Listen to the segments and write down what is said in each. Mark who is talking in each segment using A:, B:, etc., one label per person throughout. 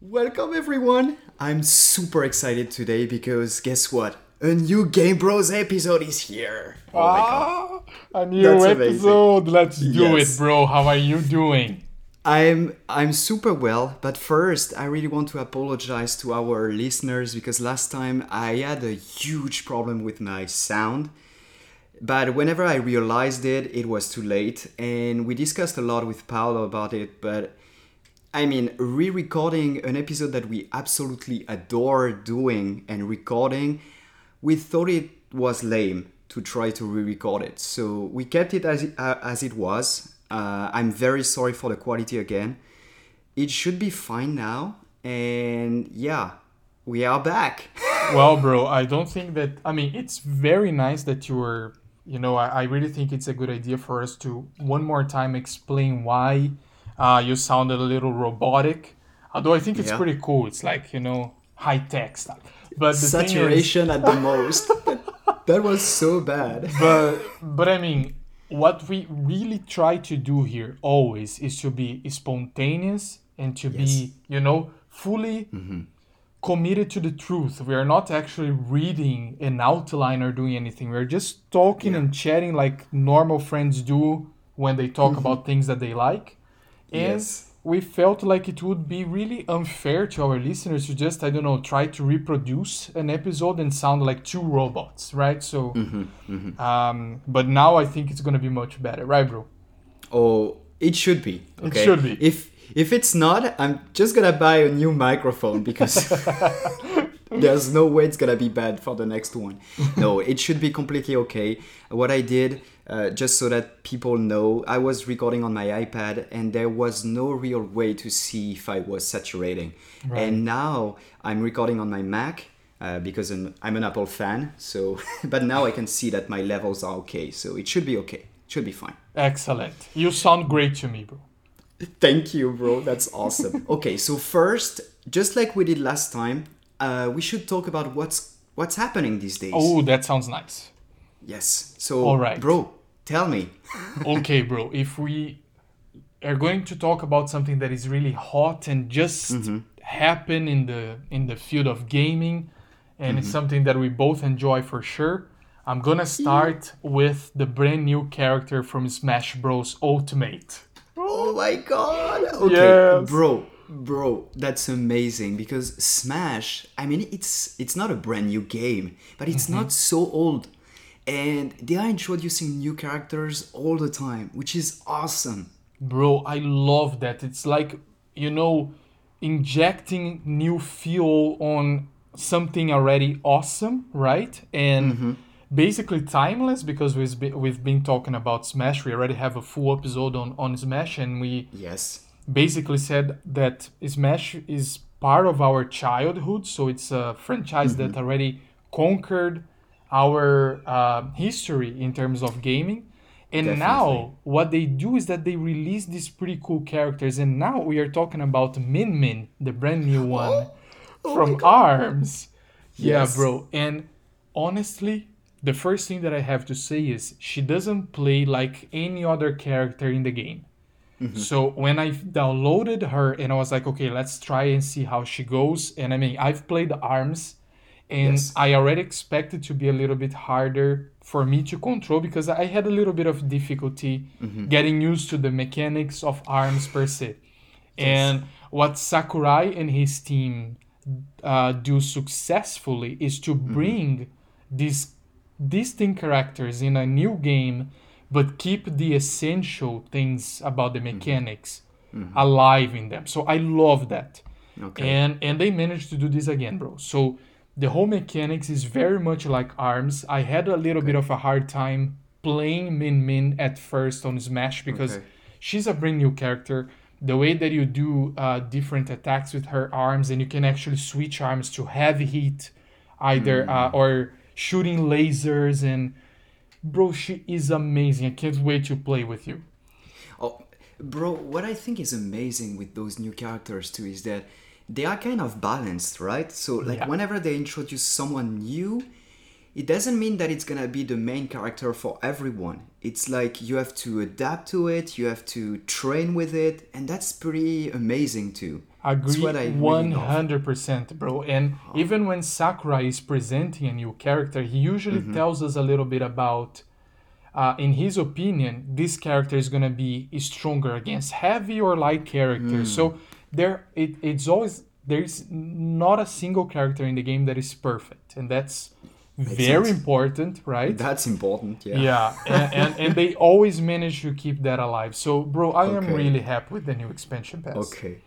A: Welcome everyone! I'm super excited today because guess what? A new Game Bros episode is here! Oh.
B: Ah, a new
A: That's amazing.
B: episode. Let's do
A: Yes.
B: it, bro. How are you doing?
A: I'm I'm super well, but first I really want to apologize to our listeners because last time I had a huge problem with my sound. But whenever I realized it, it was too late, and we discussed a lot with Paolo about it. But I mean, re recording an episode that we absolutely adore doing and recording, we thought it was lame to try to re record it. So we kept it as it, uh, as it was. Uh, I'm very sorry for the quality again. It should be fine now. And yeah, we are back.
B: well, bro, I don't think that. I mean, it's very nice that you were. You know, I, I really think it's a good idea for us to one more time explain why uh, you sounded a little robotic. Although I think it's
A: Yeah.
B: pretty cool. It's like you know high tech stuff. But the thing is,
A: Saturation at the most. that was so bad.
B: but but I mean, what we really try to do here always is to be spontaneous and to be, you know, fully committed to the truth. We are not actually reading an outline or doing anything. We're just talking and chatting like normal friends do when they talk about things that they like. And
A: Yes.
B: we felt like it would be really unfair to our listeners to just, I don't know, try to reproduce an episode and sound like two robots, right? So, um, but now I think it's gonna be much better, right, bro?
A: Oh, it should be. Okay?
B: should be.
A: If if it's not, I'm just gonna buy a new microphone because there's no way it's gonna be bad for the next one. No, it should be completely okay. What I did, uh, just so that people know, I was recording on my iPad and there was no real way to see if I was saturating. And now I'm recording on my Mac. Uh, because I'm, I'm an Apple fan, so but now I can see that my levels are okay, so it should be okay, It should be fine.
B: Excellent. You sound great to me, bro.
A: Thank you, bro. That's awesome. okay, so first, just like we did last time, uh, we should talk about what's what's happening these days.
B: Oh, that sounds nice.
A: yes. So,
B: All right.
A: bro, tell me.
B: okay, bro, if we are going to talk about something that is really hot and just mm-hmm. happen in the in the field of gaming and it's mm-hmm. something that we both enjoy for sure, I'm to start with the brand new character from Smash Bros Ultimate.
A: Oh my god. Okay,
B: Yes.
A: bro, bro, that's amazing because Smash. I mean, it's it's not a brand new game, but it's mm-hmm. not so old, and they are introducing new characters all the time, which is awesome.
B: Bro, I love that. It's like, you know, injecting new fuel on something already awesome, right? And mm-hmm. basically timeless because we've been, we've been talking about Smash. We already have a full episode on, on Smash, and we
A: Yes.
B: basically said that Smash is part of our childhood. So it's a franchise mm-hmm. that already conquered our uh, history in terms of gaming. And
A: Definitely.
B: now what they do is that they release these pretty cool characters. And now we are talking about Min Min, the brand new one from ARMS. Yeah, bro. And honestly, the first thing that I have to say is she doesn't play like any other character in the game. So when I downloaded her and I was like, okay, let's try and see how she goes. And I mean, I've played ARMS and
A: Yes.
B: I already expected to be a little bit harder for me to control because I had a little bit of difficulty mm-hmm. getting used to the mechanics of ARMS per se. And what Sakurai and his team uh, do successfully is to mm-hmm. bring these distinct characters in a new game, but keep the essential things about the mm-hmm. mechanics alive in them. So I love that.
A: Okay.
B: And and they managed to do this again, bro. So the whole mechanics is very much like ARMS. I had a little bit of a hard time playing Min Min at first on Smash because
A: Okay.
B: she's a brand new character. The way that you do uh, different attacks with her arms, and you can actually switch arms to heavy hit, either uh, or shooting lasers. And bro, she is amazing. I can't wait to play with you.
A: Oh, bro, what I think is amazing with those new characters too is that they are kind of balanced, right? So, like,
B: Yeah.
A: whenever they introduce someone new, it doesn't mean that it's gonna be the main character for everyone. It's like you have to adapt to it, you have to train with it, and that's pretty amazing too.
B: Agree
A: really
B: hundred percent, bro. And even when Sakurai is presenting a new character, he usually
A: Mm-hmm.
B: tells us a little bit about, uh, in his opinion, this character is gonna be stronger against heavy or light characters.
A: Mm.
B: So there, it, it's always there's not a single character in the game that is perfect, and that's very
A: sense.
B: important, right?
A: That's important. Yeah.
B: yeah, and, and and they always manage to keep that alive. So, bro, I am really happy with the new expansion pass.
A: Okay.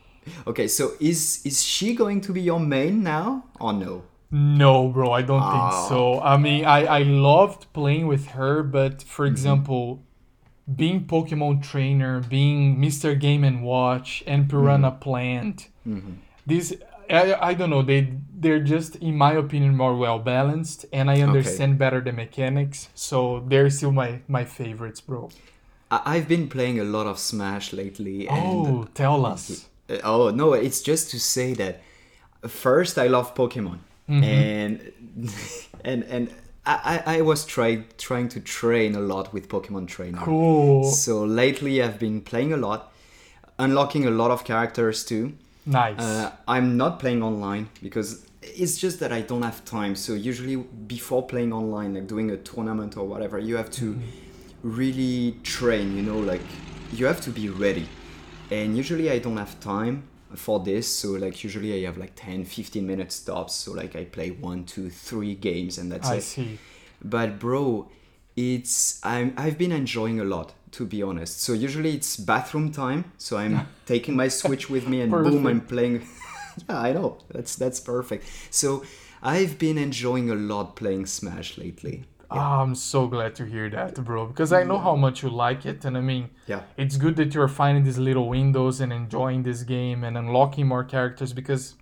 A: Okay. So is is she going to be your main now or no?
B: No, bro, I don't
A: Ah.
B: think so. I mean, I, I loved playing with her, but for
A: Mm-hmm.
B: example, being Pokemon trainer, being Mr. Game and Watch, and Piranha
A: Mm-hmm.
B: Plant, these I, I don't know they they're just in my opinion more well balanced, and I understand better the mechanics, so they're still my my favorites, bro.
A: I've been playing a lot of Smash lately, and
B: Oh, tell us.
A: Oh no, it's just to say that first I love Pokemon,
B: Mm-hmm.
A: and and and I, I was trying trying to train a lot with Pokemon Trainer.
B: Cool,
A: So lately I've been playing a lot, unlocking a lot of characters too.
B: nice.
A: Uh, I'm not playing online because it's just that I don't have time. So usually before playing online, like doing a tournament or whatever, you have to really train. You know, like you have to be ready. And usually I don't have time for this. So like usually I have like 10, 15 minute stops. So like I play one, two, three games, and that's
B: I
A: it.
B: see.
A: but bro it's i'm i've been enjoying a lot to be honest. So usually it's bathroom time. So i'm taking my switch with me and boom i'm playing yeah i know. That's that's perfect. So i've been enjoying a lot playing smash lately
B: Ah, I'm so glad to hear that, bro, because I know how much you like it, and I mean,
A: yeah
B: it's good that you're finding these little windows and enjoying this game and unlocking more characters because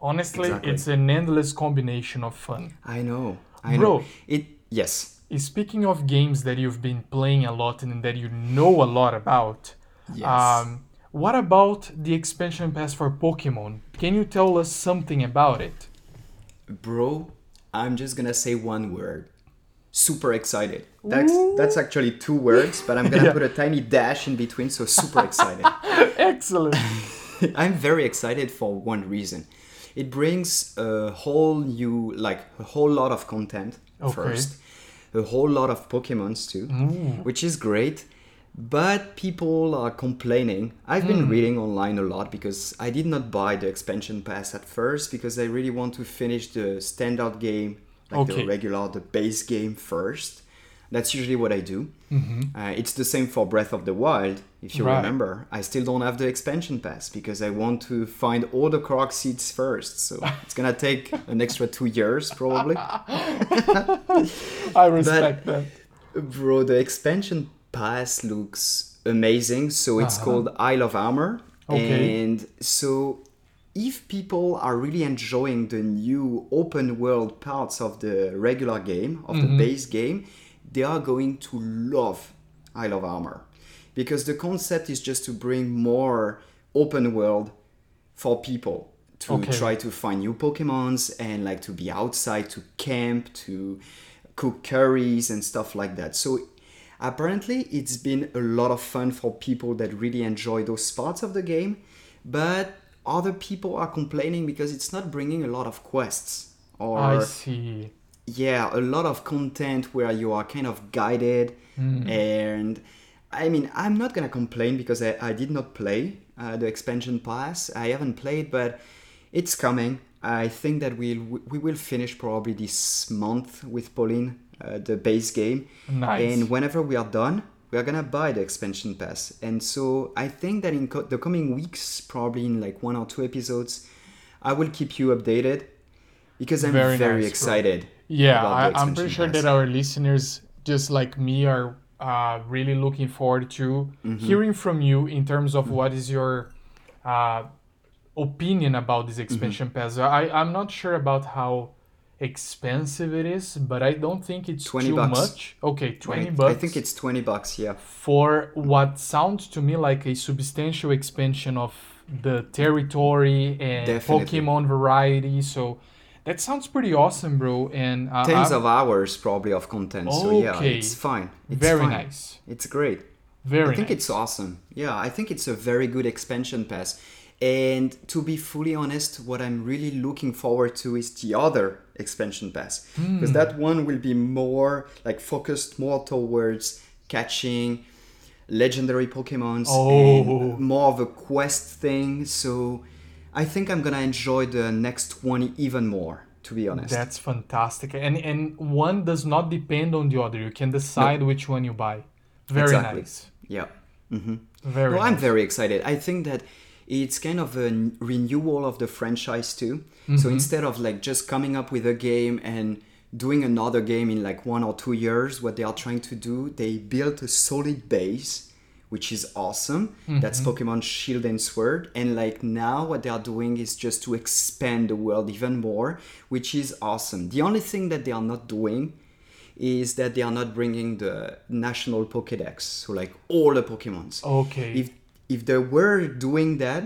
B: honestly,
A: Exactly.
B: it's an endless combination of fun.
A: i know i
B: Bro.
A: know it yes
B: Speaking of games that you've been playing a lot and that you know a lot about,
A: yes
B: um, what about the expansion pass for Pokemon? Can you tell us something about it?
A: bro i'm just gonna say one word super excited that's that's actually two words but i'm gonna
B: Yeah.
A: put a tiny dash in between so super excited
B: Excellent.
A: I'm very excited for one reason. It brings a whole new, like a whole lot of content
B: Okay.
A: first, a whole lot of Pokemons too, which is great. But people are complaining. I've
B: Hmm.
A: been reading online a lot because I did not buy the expansion pass at first because I really want to finish the standard game, like
B: Okay.
A: the regular, the base game first. That's usually what I do. Uh, it's the same for Breath of the Wild, if you
B: Mm-hmm. Right.
A: remember. I still don't have the expansion pass because I want to find all the Korok seeds first. So it's gonna take an extra two years probably.
B: I respect that.
A: Bro, the expansion pass looks amazing. So it's
B: Uh-huh.
A: called Isle of Armor.
B: Okay.
A: And so if people are really enjoying the new open world parts of the regular game, of
B: Mm-hmm.
A: the base game, they are going to love Isle of Armor. Because the concept is just to bring more open world for people to
B: Okay.
A: try to find new Pokemons and like to be outside to camp, to cook curries and stuff like that. So apparently it's been a lot of fun for people that really enjoy those parts of the game, but other people are complaining because it's not bringing a lot of quests or
B: I see.
A: yeah a lot of content where you are kind of guided and i mean i'm not gonna complain because i, I did not play uh, the expansion pass i haven't played but it's coming i think that we'll we will finish probably this month with pauline uh, the base game
B: Nice.
A: and whenever we are done we are gonna buy the expansion pass and so i think that in co- the coming weeks probably in like one or two episodes i will keep you updated because i'm
B: Very
A: very,
B: nice,
A: excited
B: Yeah, I, I'm pretty sure
A: pass.
B: that our listeners, just like me, are uh, really looking forward to
A: Mm-hmm.
B: hearing from you in terms of what is your uh, opinion about this
A: Mm-hmm.
B: expansion pass. I, I'm not sure about how expensive it is, but I don't think it's
A: 20
B: too
A: bucks.
B: much. Okay, 20
A: I-
B: bucks.
A: I think it's 20 bucks, yeah.
B: for what sounds to me like a substantial expansion of the territory and
A: Definitely.
B: Pokemon variety. So that sounds pretty awesome, bro. And uh,
A: 10s
B: I'm-
A: of hours probably of content. So yeah, it's fine. It's
B: very
A: fine.
B: nice.
A: It's great.
B: Very
A: I think
B: nice.
A: it's awesome. Yeah, I think it's a very good expansion pass. And to be fully honest, what I'm really looking forward to is the other expansion pass. Hmm. Because that one will be more like focused more towards catching legendary Pokemons
B: Oh.
A: and more of a quest thing. So I think I'm gonna enjoy the next one even more, to be honest.
B: That's fantastic. And and one does not depend on the other. You can decide which one you buy. Very
A: Exactly.
B: nice.
A: yeah. Mm-hmm.
B: Very
A: No,
B: nice.
A: I'm very excited. I think that it's kind of a renewal of the franchise too.
B: Mm-hmm.
A: So instead of like just coming up with a game and doing another game in like one or two years, what they are trying to do, they built a solid base, which is awesome. That's
B: Mm-hmm.
A: Pokemon Shield and Sword. And like now, what they are doing is just to expand the world even more, which is awesome. The only thing that they are not doing is that they are not bringing the national Pokédex, so like all the Pokémons
B: Okay.
A: if if they were doing that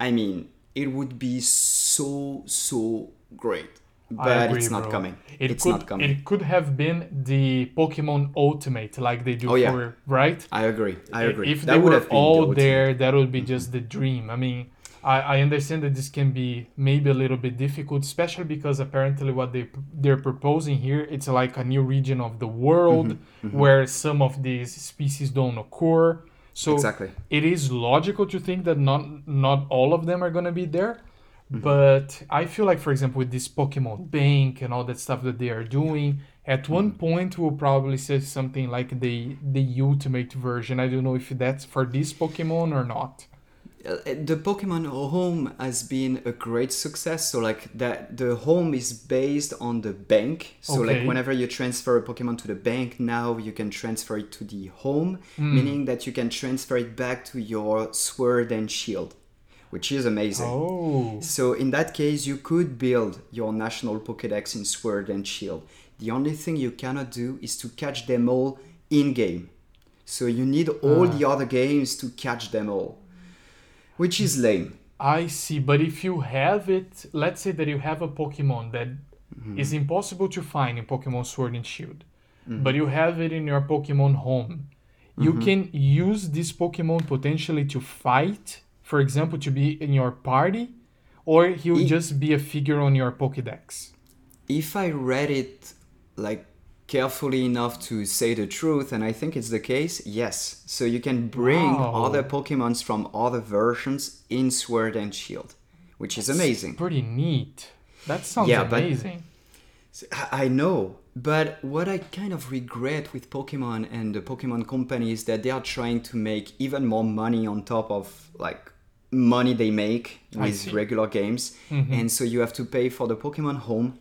A: i mean it would be so so great but
B: agree,
A: it's not
B: bro.
A: coming
B: It
A: it's
B: could,
A: not coming
B: It could have been the Pokemon Ultimate, like they do
A: Oh, yeah.
B: for right.
A: i agree i agree
B: If
A: that
B: they
A: would
B: were
A: have been the
B: all
A: ultimate.
B: there, that would be just the dream. I mean, I, I understand that this can be maybe a little bit difficult, especially because apparently what they they're proposing here it's like a new region of the world
A: Mm-hmm,
B: where some of these species don't occur. So
A: Exactly.
B: it is logical to think that not not all of them are gonna be there.
A: Mm-hmm.
B: But I feel like, for example, with this Pokemon Bank and all that stuff that they are doing, at one
A: Mm-hmm.
B: point we'll probably say something like the the ultimate version. I don't know if that's for this Pokemon or not.
A: Uh, the Pokemon Home has been a great success. So like that, the home is based on the bank. So
B: Okay.
A: like whenever you transfer a Pokemon to the bank, now you can transfer it to the home,
B: Hmm.
A: meaning that you can transfer it back to your Sword and Shield, which is amazing.
B: Oh,
A: So in that case, you could build your national Pokédex in Sword and Shield. The only thing you cannot do is to catch them all in game. So you need all the other games to catch them all, which is lame.
B: I see. But if you have it, let's say that you have a Pokemon that is
A: Mm-hmm.
B: impossible to find in Pokemon Sword and Shield,
A: Mm-hmm.
B: but you have it in your Pokemon home. You can use this Pokemon potentially to fight, for example, to be in your party, or he'll
A: E-
B: just be a figure on your Pokedex.
A: If I read it like carefully enough to say the truth, and I think it's the case, yes. So you can bring
B: Wow.
A: other Pokemons from other versions in Sword and Shield, which is amazing.
B: Pretty neat. That sounds
A: Yeah, but-
B: amazing.
A: I I know, but what I kind of regret with Pokemon and the Pokemon company is that they are trying to make even more money on top of like money they make with regular games, mm-hmm. and so you have to pay for the Pokemon Home.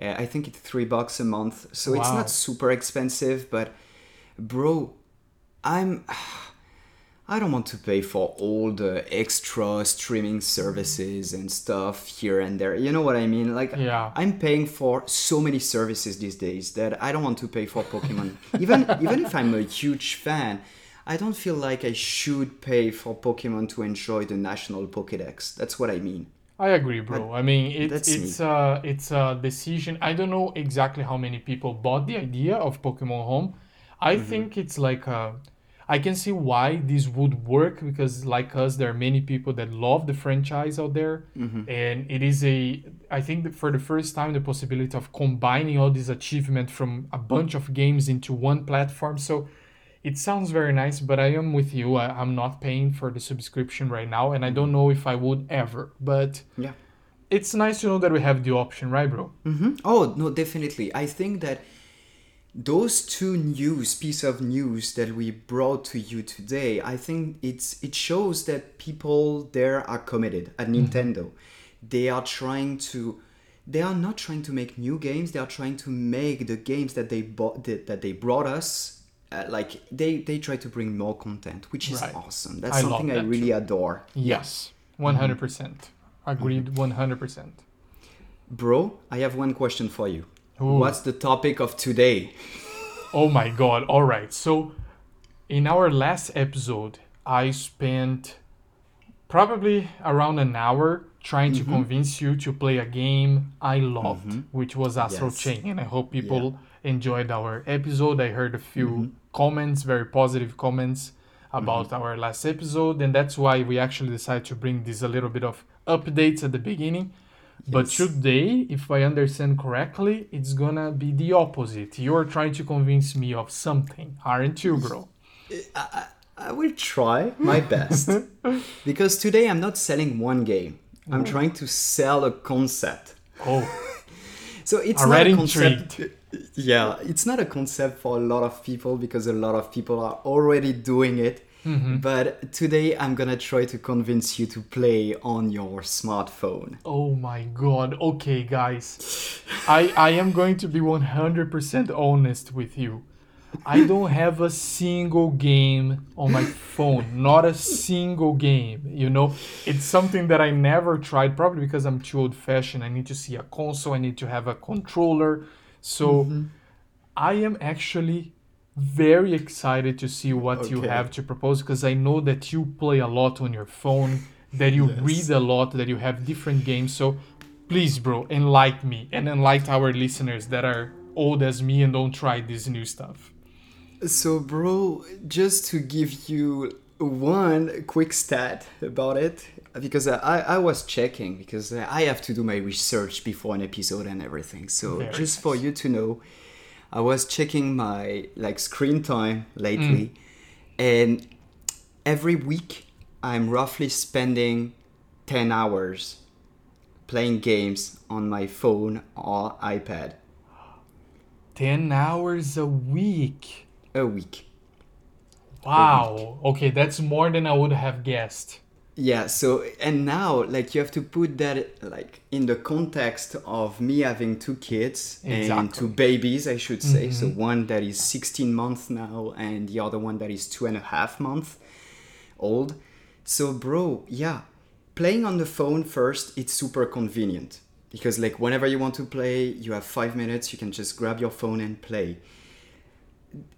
A: Uh, I think it's three bucks a month, so it's not super expensive. But, bro, I'm. I don't want to pay for all the extra streaming services and stuff here and there. You know what I mean? Like,
B: Yeah.
A: I'm paying for so many services these days that I don't want to pay for Pokemon. even even if I'm a huge fan, I don't feel like I should pay for Pokemon to enjoy the national Pokédex. That's what I mean.
B: I agree, bro. I mean, it, it's a it's a decision. I don't know exactly how many people bought the idea of Pokemon Home. I
A: Mm-hmm.
B: think it's like a, I can see why this would work because, like us, there are many people that love the franchise out there,
A: Mm-hmm.
B: and it is a. I think that for the first time, the possibility of combining all these achievements from a bunch of games into one platform. So. It sounds very nice, but I am with you. I, I'm not paying for the subscription right now, and I don't know if I would ever. But
A: Yeah.
B: it's nice to know that we have the option, right, bro?
A: hmm Oh no, definitely. I think that those two news piece of news that we brought to you today, I think it's it shows that people there are committed at Nintendo. They are trying to they are not trying to make new games, they are trying to make the games that they bought that they brought us uh, like they they try to bring more content, which is
B: Right.
A: awesome. That's
B: I
A: something I
B: that
A: really adore.
B: Yes, one hundred percent. Agreed, one hundred percent.
A: Bro, I have one question for you.
B: Ooh.
A: What's the topic of today?
B: Oh my god! All right, so in our last episode, I spent probably around an hour trying
A: Mm-hmm.
B: to convince you to play a game I loved, which was Astral
A: Yes.
B: Chain, and I hope people enjoyed our episode. I heard a few
A: Mm-hmm.
B: comments, very positive comments about our last episode, and that's why we actually decided to bring this a little bit of updates at the beginning. But
A: Yes.
B: today, if I understand correctly, it's gonna be the opposite. You're trying to convince me of something, aren't you, bro?
A: I will try my best. because today I'm not selling one game. I'm trying to sell a concept.
B: Oh,
A: So it's
B: Already
A: not a concept. Yeah, it's not a concept for a lot of people because a lot of people are already doing it.
B: Mm-hmm.
A: But today I'm gonna try to convince you to play on your smartphone.
B: oh my god. Okay, guys. I, I am going to be 100% honest with you. I don't have a single game on my phone. Not a single game. You know, it's something that I never tried, probably because I'm too old fashioned. I need to see a console, I need to have a controller. So mm-hmm. I am actually very excited to see what you have to propose because I know that you play a lot on your phone, that you
A: Yes.
B: read a lot, that you have different games. So please, bro, enlighten me and enlighten our listeners that are old as me and don't try this new stuff.
A: So, bro, just to give you one quick stat about it, because I, I was checking, because I have to do my research before an episode and everything. So,
B: Very
A: just for you to know, I was checking my like screen time lately,
B: Mm.
A: and every week I'm roughly spending 10 hours playing games on my phone or iPad
B: 10 hours a week.
A: a week.
B: Wow. Okay, that's more than I would have guessed.
A: Yeah, so and now like you have to put that like in the context of me having two kids and two babies, I should say. So mm-hmm. one that is 16 months now and the other one that is two and a half months old. So bro, yeah, playing on the phone first, it's super convenient because like whenever you want to play, you have five minutes, you can just grab your phone and play.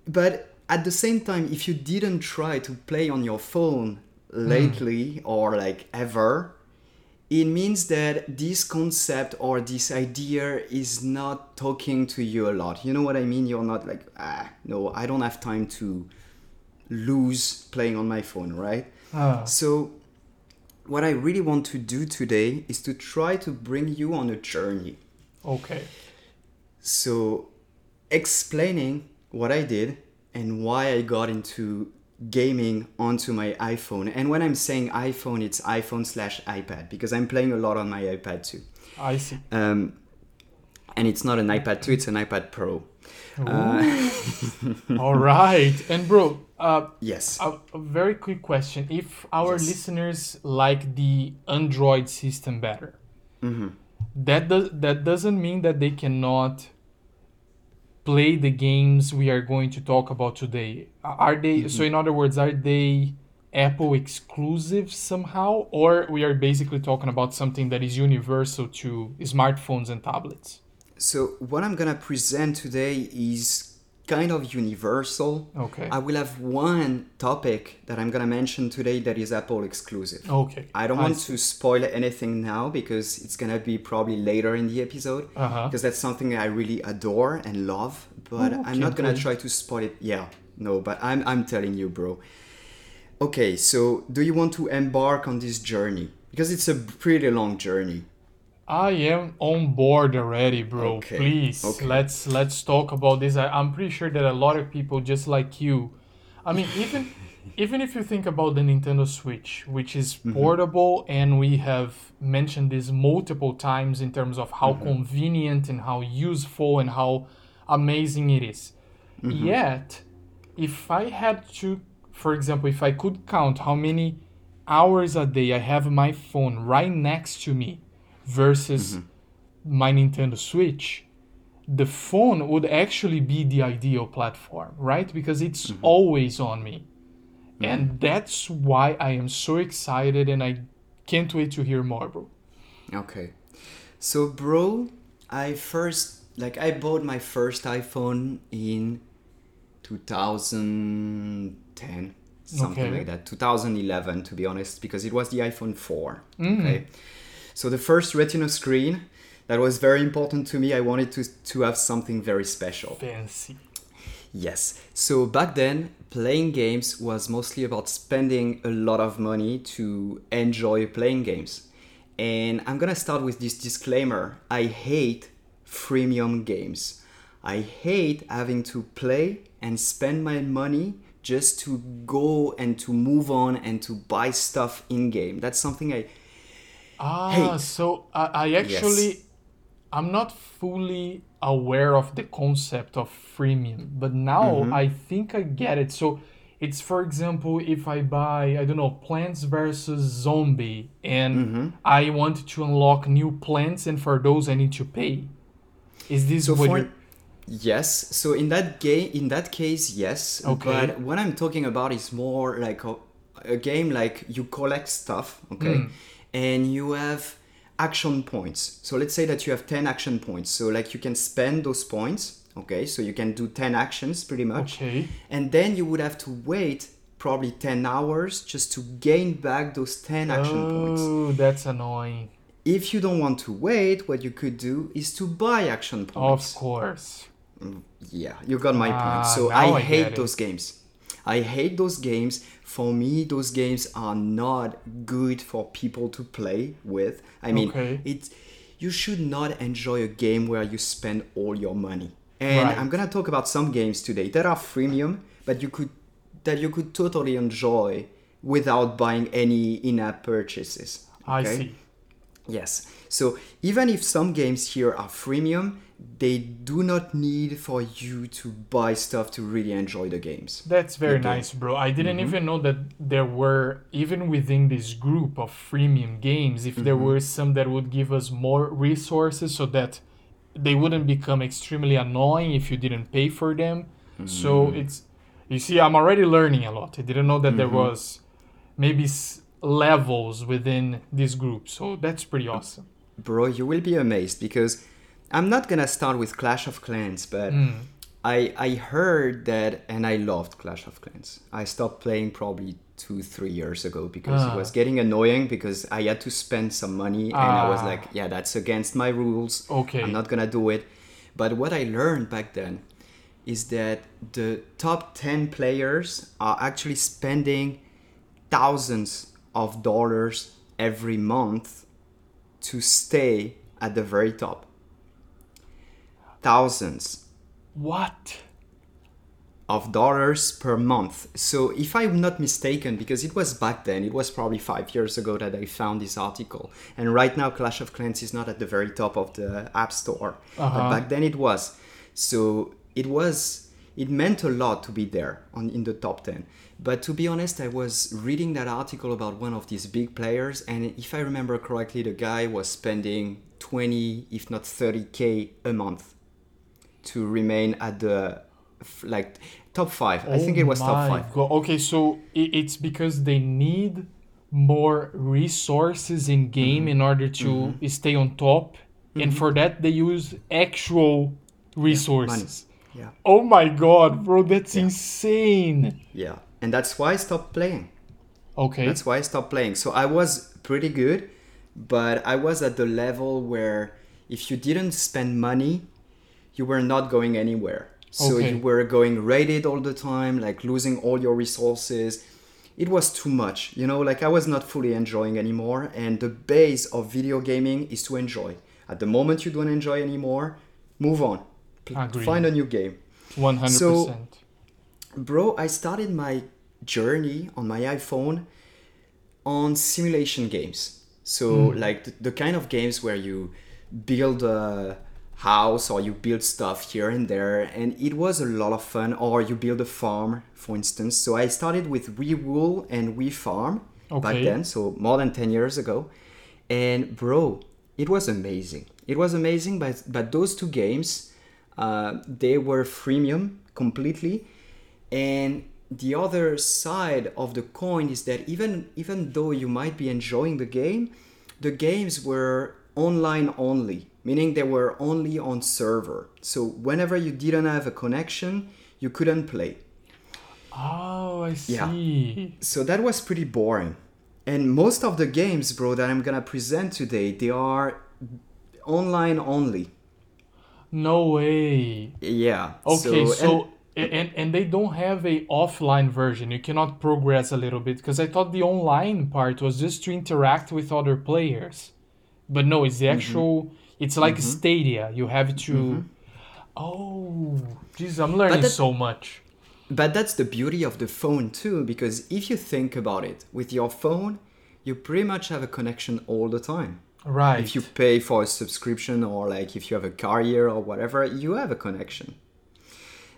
A: But at the same time, if you didn't try to play on your phone lately or like ever, it means that this concept or this idea is not talking to you a lot. You know what I mean? You're not like, ah, no, I don't have time to lose playing on my phone, right?
B: Ah.
A: So, what I really want to do today is to try to bring you on a journey.
B: Okay.
A: So, explaining what I did and why I got into gaming onto my iPhone. And when I'm saying iPhone, it's iPhone slash iPad because I'm playing a lot on my iPad too.
B: I see.
A: Um, and it's not an iPad 2, it's an iPad Pro. Uh,
B: All right. And bro, uh,
A: yes.
B: a, a very quick question. If our
A: Yes.
B: listeners like the Android system better,
A: Mm-hmm.
B: that does that doesn't mean that they cannot play the games we are going to talk about today. Are they so mm-hmm. in other words, are they Apple exclusive somehow or we are basically talking about something that is universal to smartphones and tablets?
A: So, what I'm gonna present today is kind of universal.
B: Okay.
A: I will have one topic that I'm gonna mention today that is Apple exclusive.
B: Okay.
A: I don't want
B: see.
A: to spoil anything now because it's gonna be probably later in the episode
B: Uh-huh.
A: because that's something I really adore and love. But
B: Oh,
A: I'm not gonna try to spoil it. Yeah, no, but I'm I'm telling you, bro. Okay, so do you want to embark on this journey? Because it's a pretty long journey.
B: I am on board already, bro.
A: Okay,
B: Please,
A: okay.
B: let's let's talk about this. I, I'm pretty sure that a lot of people just like you. I mean, even even if you think about the Nintendo Switch, which is
A: Mm-hmm.
B: portable, and we have mentioned this multiple times in terms of
A: Mm-hmm.
B: how convenient and how useful and how amazing it is.
A: Mm-hmm.
B: Yet, if I had to, for example, if I could count how many hours a day I have my phone right next to me versus mm-hmm. my Nintendo Switch, the phone would actually be the ideal platform, right? Because it's mm-hmm. always on me. Mm-hmm. And that's why I am so excited and I can't wait to hear more, bro.
A: Okay. So, bro, I first, like, I bought my first iPhone in 2010, something
B: Okay.
A: like that. 2011, to be honest, because it was the iPhone 4. Okay. So, the first Retina screen, that was very important to me. I wanted to, to have something very special.
B: Fancy.
A: Yes. So back then, playing games was mostly about spending a lot of money to enjoy playing games. And I'm gonna start with this disclaimer I hate freemium games. I hate having to play and spend my money just to go and to move on and to buy stuff in game. That's something I
B: Ah,
A: Hate.
B: so I, I actually,
A: Yes.
B: I'm not fully aware of the concept of freemium, but now
A: Mm-hmm.
B: I think I get it. So it's, for example, if I buy, I don't know, Plants vs. Zombie, and
A: Mm-hmm.
B: I want to unlock new plants, and for those I need to pay. Is this
A: So
B: what
A: for
B: you
A: yes, so in that game, in that case, yes.
B: Okay.
A: But what I'm talking about is more like a, a game like you collect stuff, okay,
B: Hmm.
A: And you have action points. So let's say that you have ten action points. So like you can spend those points, okay. So you can do ten actions pretty much,
B: Okay.
A: and then you would have to wait probably ten hours just to gain back those ten action points.
B: Oh, that's annoying.
A: If you don't want to wait, what you could do is to buy action points.
B: Of course.
A: Yeah, you got my
B: Ah,
A: point. So
B: now
A: I,
B: I
A: hate those games. I hate those games. For me, those games are not good for people to play with. I mean,
B: Okay.
A: it's you should not enjoy a game where you spend all your money. And
B: Right.
A: I'm gonna talk about some games today that are freemium, but you could that you could totally enjoy without buying any in-app purchases.
B: I
A: okay?
B: see.
A: Yes. So even if some games here are freemium, they do not need for you to buy stuff to really enjoy the games.
B: That's very
A: Okay.
B: nice, bro. I didn't
A: Mm-hmm.
B: even know that there were, even within this group of freemium games, if there
A: Mm-hmm.
B: were some that would give us more resources so that they wouldn't become extremely annoying if you didn't pay for them. So
A: Mm-hmm.
B: it's, you see, I'm already learning a lot. I didn't know that there
A: Mm-hmm.
B: was maybe s- levels within this group. So that's pretty awesome.
A: Bro, you will be amazed because I'm not gonna start with Clash of Clans, but
B: Hmm.
A: I I heard that and I loved Clash of Clans. I stopped playing probably two, three years ago because
B: Ah.
A: it was getting annoying because I had to spend some money and I was
B: Ah.
A: like, yeah, that's against my rules.
B: Okay.
A: I'm not gonna do it. But what I learned back then is that the top 10 players are actually spending thousands of dollars every month to stay at the very top. Thousands
B: What?
A: of dollars per month. So, if I'm not mistaken, because it was back then, it was probably five years ago that I found this article. And right now, Clash of Clans is not at the very top of the App Store. But
B: Uh-huh.
A: back then it was. So, it was, it meant a lot to be there on, in the top 10. But to be honest, I was reading that article about one of these big players. And if I remember correctly, the guy was spending 20, if not 30K a month to remain at the like top five. I think it was top
B: Oh
A: five.
B: God. Okay, so it's because they need more resources in game
A: Mm-hmm.
B: in order to stay on top, and for that they use actual resources.
A: Yeah,
B: Oh my god, bro, that's insane.
A: yeah, and that's why I stopped playing.
B: Okay.
A: That's why I stopped playing. So I was pretty good, but I was at the level where if you didn't spend money, you were not going anywhere. So
B: Okay.
A: you were going raided all the time, like losing all your resources. It was too much, you know, like I was not fully enjoying anymore. And the base of video gaming is to enjoy. At the moment you don't enjoy anymore, move on.
B: Agreed.
A: Find a new game.
B: 100%.
A: So- Bro, I started my journey on my iPhone on simulation games. So, like the, the kind of games where you build a house or you build stuff here and there, and it was a lot of fun. Or you build a farm, for instance. So, I started with We Rule and We Farm back then, so more than 10 years ago. And, bro, it was amazing. It was amazing, but, but those two games, uh, they were freemium completely and the other side of the coin is that even even though you might be enjoying the game the games were online only meaning they were only on server so whenever you didn't have a connection you couldn't play
B: oh, I see. Yeah.
A: so that was pretty boring and most of the games bro that i'm gonna present today they are online only
B: No way.
A: yeah
B: Okay,
A: and-
B: so A- and and they don't have a offline version. You cannot progress a little bit because I thought the online part was just to interact with other players, but no, it's the mm-hmm. actual. It's like a Stadia. You have to. Mm-hmm. Oh, jeez, I'm learning
A: that-
B: so much.
A: But that's the beauty of the phone too, because if you think about it, with your phone, you pretty much have a connection all the time.
B: Right.
A: If you pay for a subscription or like if you have a carrier or whatever, you have a connection.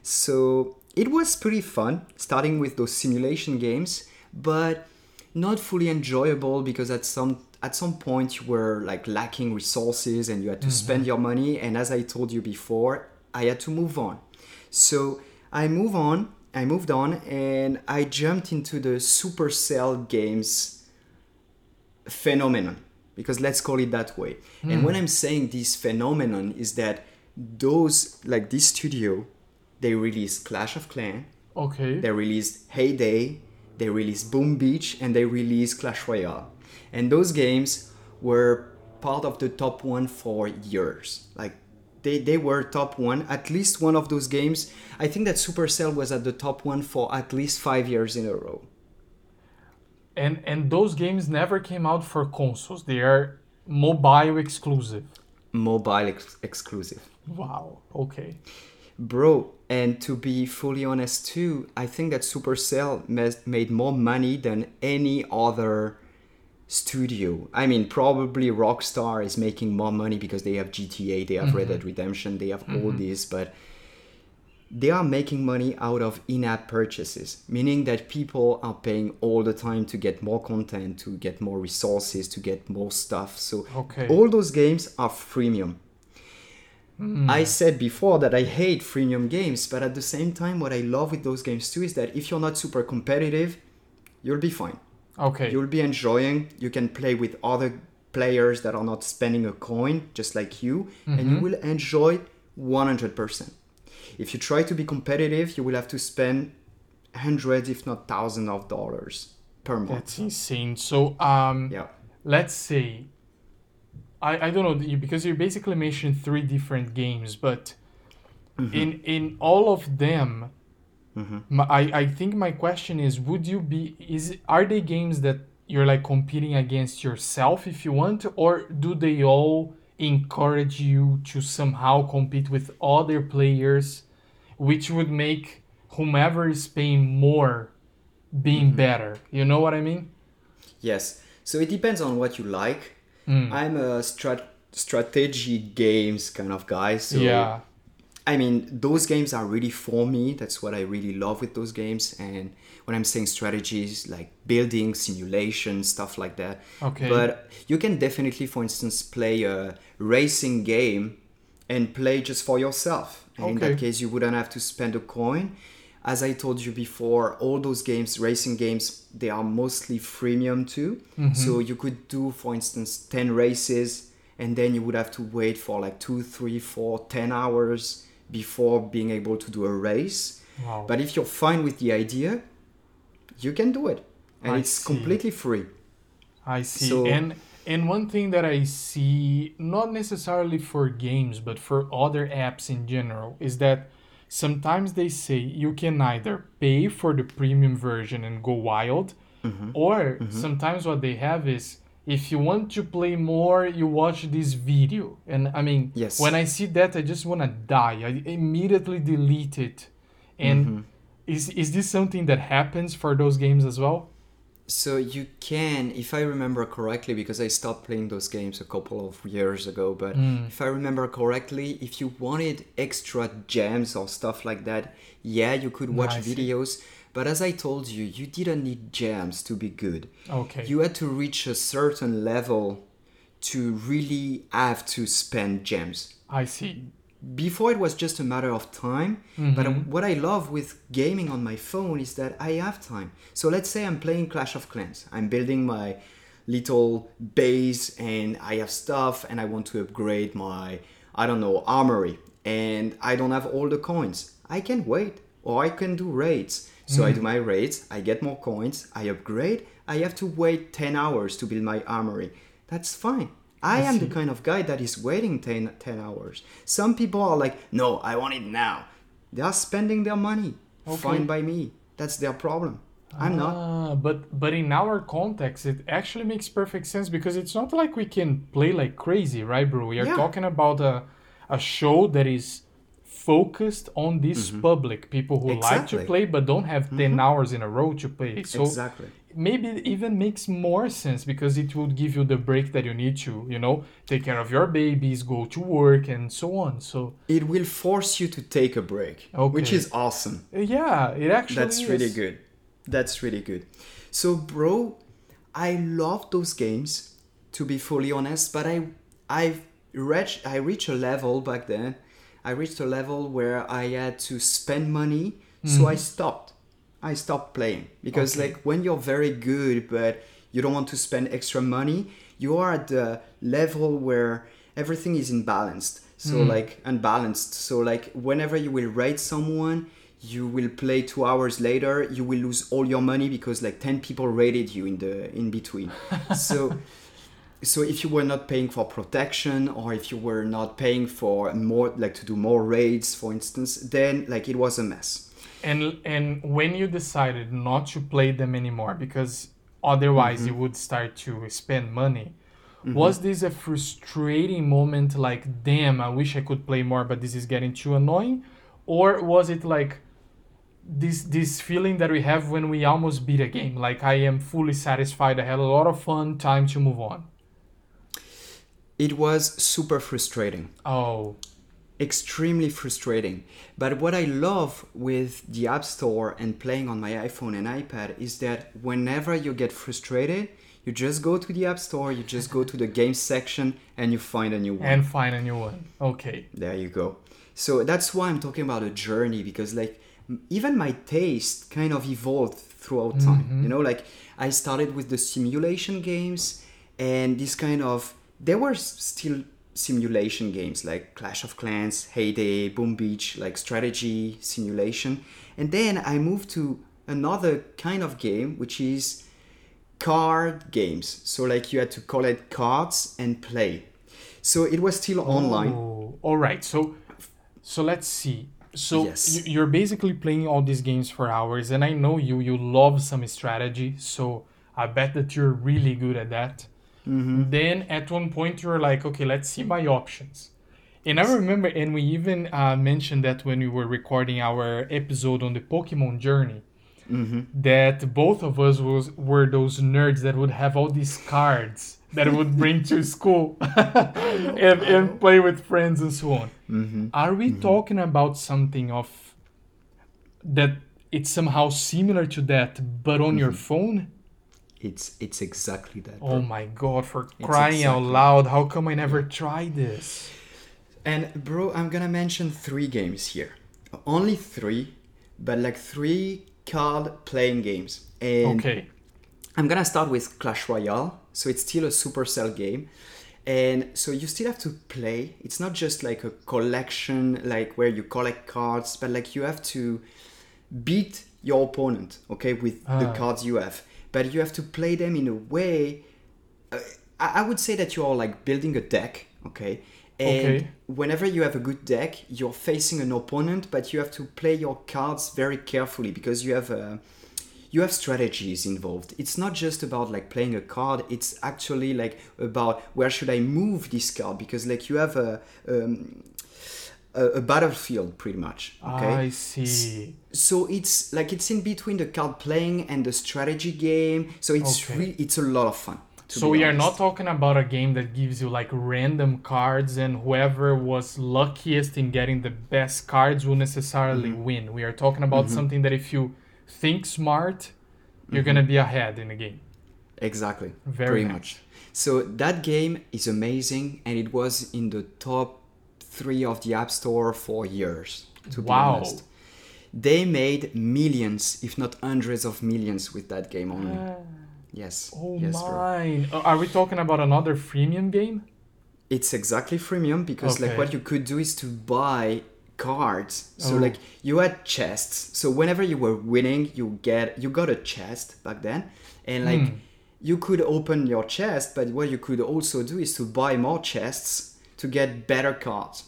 A: So it was pretty fun starting with those simulation games, but not fully enjoyable because at some at some point you were like lacking resources and you had to mm-hmm. spend your money and as I told you before, I had to move on. So I move on, I moved on and I jumped into the Supercell games phenomenon because let's call it that way and mm. when i'm saying this phenomenon is that those like this studio they released clash of clan
B: okay.
A: they released Hay Day they released boom beach and they released clash royale and those games were part of the top one for years like they, they were top one at least one of those games i think that supercell was at the top one for at least five years in a row
B: And and those games never came out for consoles. They are mobile exclusive.
A: mobile ex- exclusive
B: Wow. Okay.
A: Bro, and to be fully honest too, I think that Supercell made more money than any other studio. I mean, probably Rockstar is making more money because they have GTA, they have Red Dead mm-hmm. Redemption, they have all mm-hmm. this, but they are making money out of in-app purchases, meaning that people are paying all the time to get more content, to get more resources, to get more stuff. So
B: Okay.
A: all those games are freemium. Hmm. I said before that I hate freemium games, but at the same time, what I love with those games too is that if you're not super competitive, you'll be fine.
B: Okay.
A: You'll be enjoying. You can play with other players that are not spending a coin, just like you, and you will enjoy 100%. If you try to be competitive, you will have to spend hundreds, if not thousands, of dollars per month.
B: That's insane. So um
A: yeah.
B: let's say I, I don't know because you basically mentioned three different games, but in in all of them, my, I I think my question is: Would you be is are they games that you're like competing against yourself if you want, or do they all encourage you to somehow compete with other players, which would make whomever is paying more being better? You know what I mean?
A: Yes. So it depends on what you like.
B: Mm.
A: I'm a strat- strategy games kind of guy. So
B: yeah.
A: I mean, those games are really for me. That's what I really love with those games. And when I'm saying strategies, like building, simulation, stuff like that.
B: Okay.
A: But you can definitely, for instance, play a racing game and play just for yourself. And in that case, you wouldn't have to spend a coin. As I told you before, all those games, racing games, they are mostly freemium too. Mm-hmm. So you could do, for instance, 10 races and then you would have to wait for like two, three, four, 10 hours before being able to do a race.
B: Wow.
A: But if you're fine with the idea, you can do it. And
B: I
A: it's
B: see.
A: completely free.
B: I see.
A: So-
B: and and one thing that I see, not necessarily for games, but for other apps in general, is that sometimes they say you can either pay for the premium version and go wild,
A: Mm-hmm.
B: or sometimes what they have is if you want to play more, you watch this video. And I mean,
A: Yes.
B: when I see that, I just want to die. I immediately delete it. And
A: Mm-hmm.
B: is, is this something that happens for those games as well?
A: So you can, if I remember correctly, because I stopped playing those games a couple of years ago, but if I remember correctly, if you wanted extra gems or stuff like that, yeah, you could watch
B: see.
A: videos. But as I told you, you didn't need gems to be good.
B: Okay.
A: You had to reach a certain level to really have to spend gems
B: I see.
A: before it was just a matter of time but mm-hmm. what i love with gaming on my phone is that i have time. So let's say i'm playing clash of clans. I'm building my little base and i have stuff and i want to upgrade my i don't know armory. And i don't have all the coins. I can wait or i can do raids so i do my raids i get more coins i upgrade i have to wait 10 hours to build my armory that's fine I am the kind of guy that is waiting 10, 10 hours. Some people are like, no, I want it now. They are spending their money.
B: Okay.
A: Fine by me. That's their problem. I'm not.
B: Ah, but but in our context, it actually makes perfect sense because it's not like we can play like crazy, right, bro? We are
A: Yeah.
B: talking about a a show that is focused on this public people who like to
A: Mm-hmm. Exactly. Mm-hmm.
B: play but don't have 10 hours in a row to play. So
A: exactly.
B: maybe it even makes more sense because it would give you the break that you need to, you know, take care of your babies, go to work, and so on. So
A: It will force you to take a break, which is awesome.
B: uh, yeah, it actually
A: That's really good. That's really good. So, bro, I love those games. To be fully honest, but I I reached I reached a level back then. I reached a level where I had to spend money, so I mm-hmm. stopped. I stopped playing because
B: Okay.
A: like when you're very good but you don't want to spend extra money, you are at the level where everything is imbalanced. So mm. like unbalanced. So like whenever you will rate someone, you will play two hours later, you will lose all your money because like ten people rated you in the in between. so so if you were not paying for protection or if you were not paying for more like to do more raids for instance then like it was a mess
B: And and when you decided not to play them anymore because otherwise
A: Mm-hmm.
B: you would start to spend money, was this a frustrating moment like damn I wish I could play more but this is getting too annoying? Or was it like this this feeling that we have when we almost beat a game like I am fully satisfied I had a lot of fun time to move on.
A: It was super frustrating
B: Oh,
A: extremely frustrating but what i love with the app store and playing on my iphone and ipad is that whenever you get frustrated you just go to the app store you just go to the games section and you find a new one
B: and find a new one. Okay.
A: There you go. So that's why I'm talking about a journey because like even my taste kind of evolved throughout time. Mm-hmm. You know, like I started with the simulation games and this kind of there were still simulation games like Clash of Clans, Hay Day, Boom Beach, like strategy simulation. And then I moved to another kind of game which is card games. So like you had to collect cards and play. So it was still oh, online.
B: Oh, all right. So, so let's see. So
A: Yes.
B: you're basically playing all these games for hours, and I know you. You love some strategy, so I bet that you're really good at that.
A: Mm-hmm.
B: Then at one point you're like, okay, let's see my options. And I remember, and we even uh, mentioned that when we were recording our episode on the Pokemon journey,
A: Mm-hmm.
B: that both of us was were those nerds that would have all these cards that would bring to school and, and play with friends and so on.
A: Mm-hmm.
B: Are we talking about something of that it's somehow similar to that, but on your phone?
A: It's it's exactly that.
B: Oh my god, for crying out loud, how come I never tried this?
A: And bro, I'm gonna mention three games here. Only three, but like three card playing games. And
B: Okay.
A: I'm gonna start with Clash Royale. So it's still a Supercell game. And so you still have to play. It's not just like a collection, like where you collect cards, but like you have to beat your opponent, okay, with the
B: Ah.
A: cards you have. But you have to play them in a way. Uh, I would say that you are like building a deck, okay? And
B: Okay.
A: whenever you have a good deck, you're facing an opponent, but you have to play your cards very carefully because you have a you have strategies involved. It's not just about like playing a card. It's actually like about where should I move this card because like you have a um, a, a battlefield pretty much. Okay.
B: I see.
A: so it's like it's in between the card playing and the strategy game. So it's
B: Okay.
A: really it's a lot of fun.
B: So we are not talking about a game that gives you like random cards and whoever was luckiest in getting the best cards will necessarily
A: Mm-hmm.
B: win. We are talking about something that if you think smart, you're
A: Mm-hmm.
B: gonna be ahead in the game.
A: Exactly.
B: Very nice.
A: much. So that game is amazing, and it was in the top three of the App Store for years. To be
B: Wow.
A: honest, they made millions, if not hundreds of millions, with that game only. Yes.
B: Oh
A: yes, bro.
B: Uh, Are we talking about another freemium game?
A: It's exactly freemium because like what you could do is to buy cards. So
B: Oh.
A: like you had chests. So whenever you were winning, you get you got a chest back then, and like
B: Hmm.
A: you could open your chest. But what you could also do is to buy more chests to get better cards.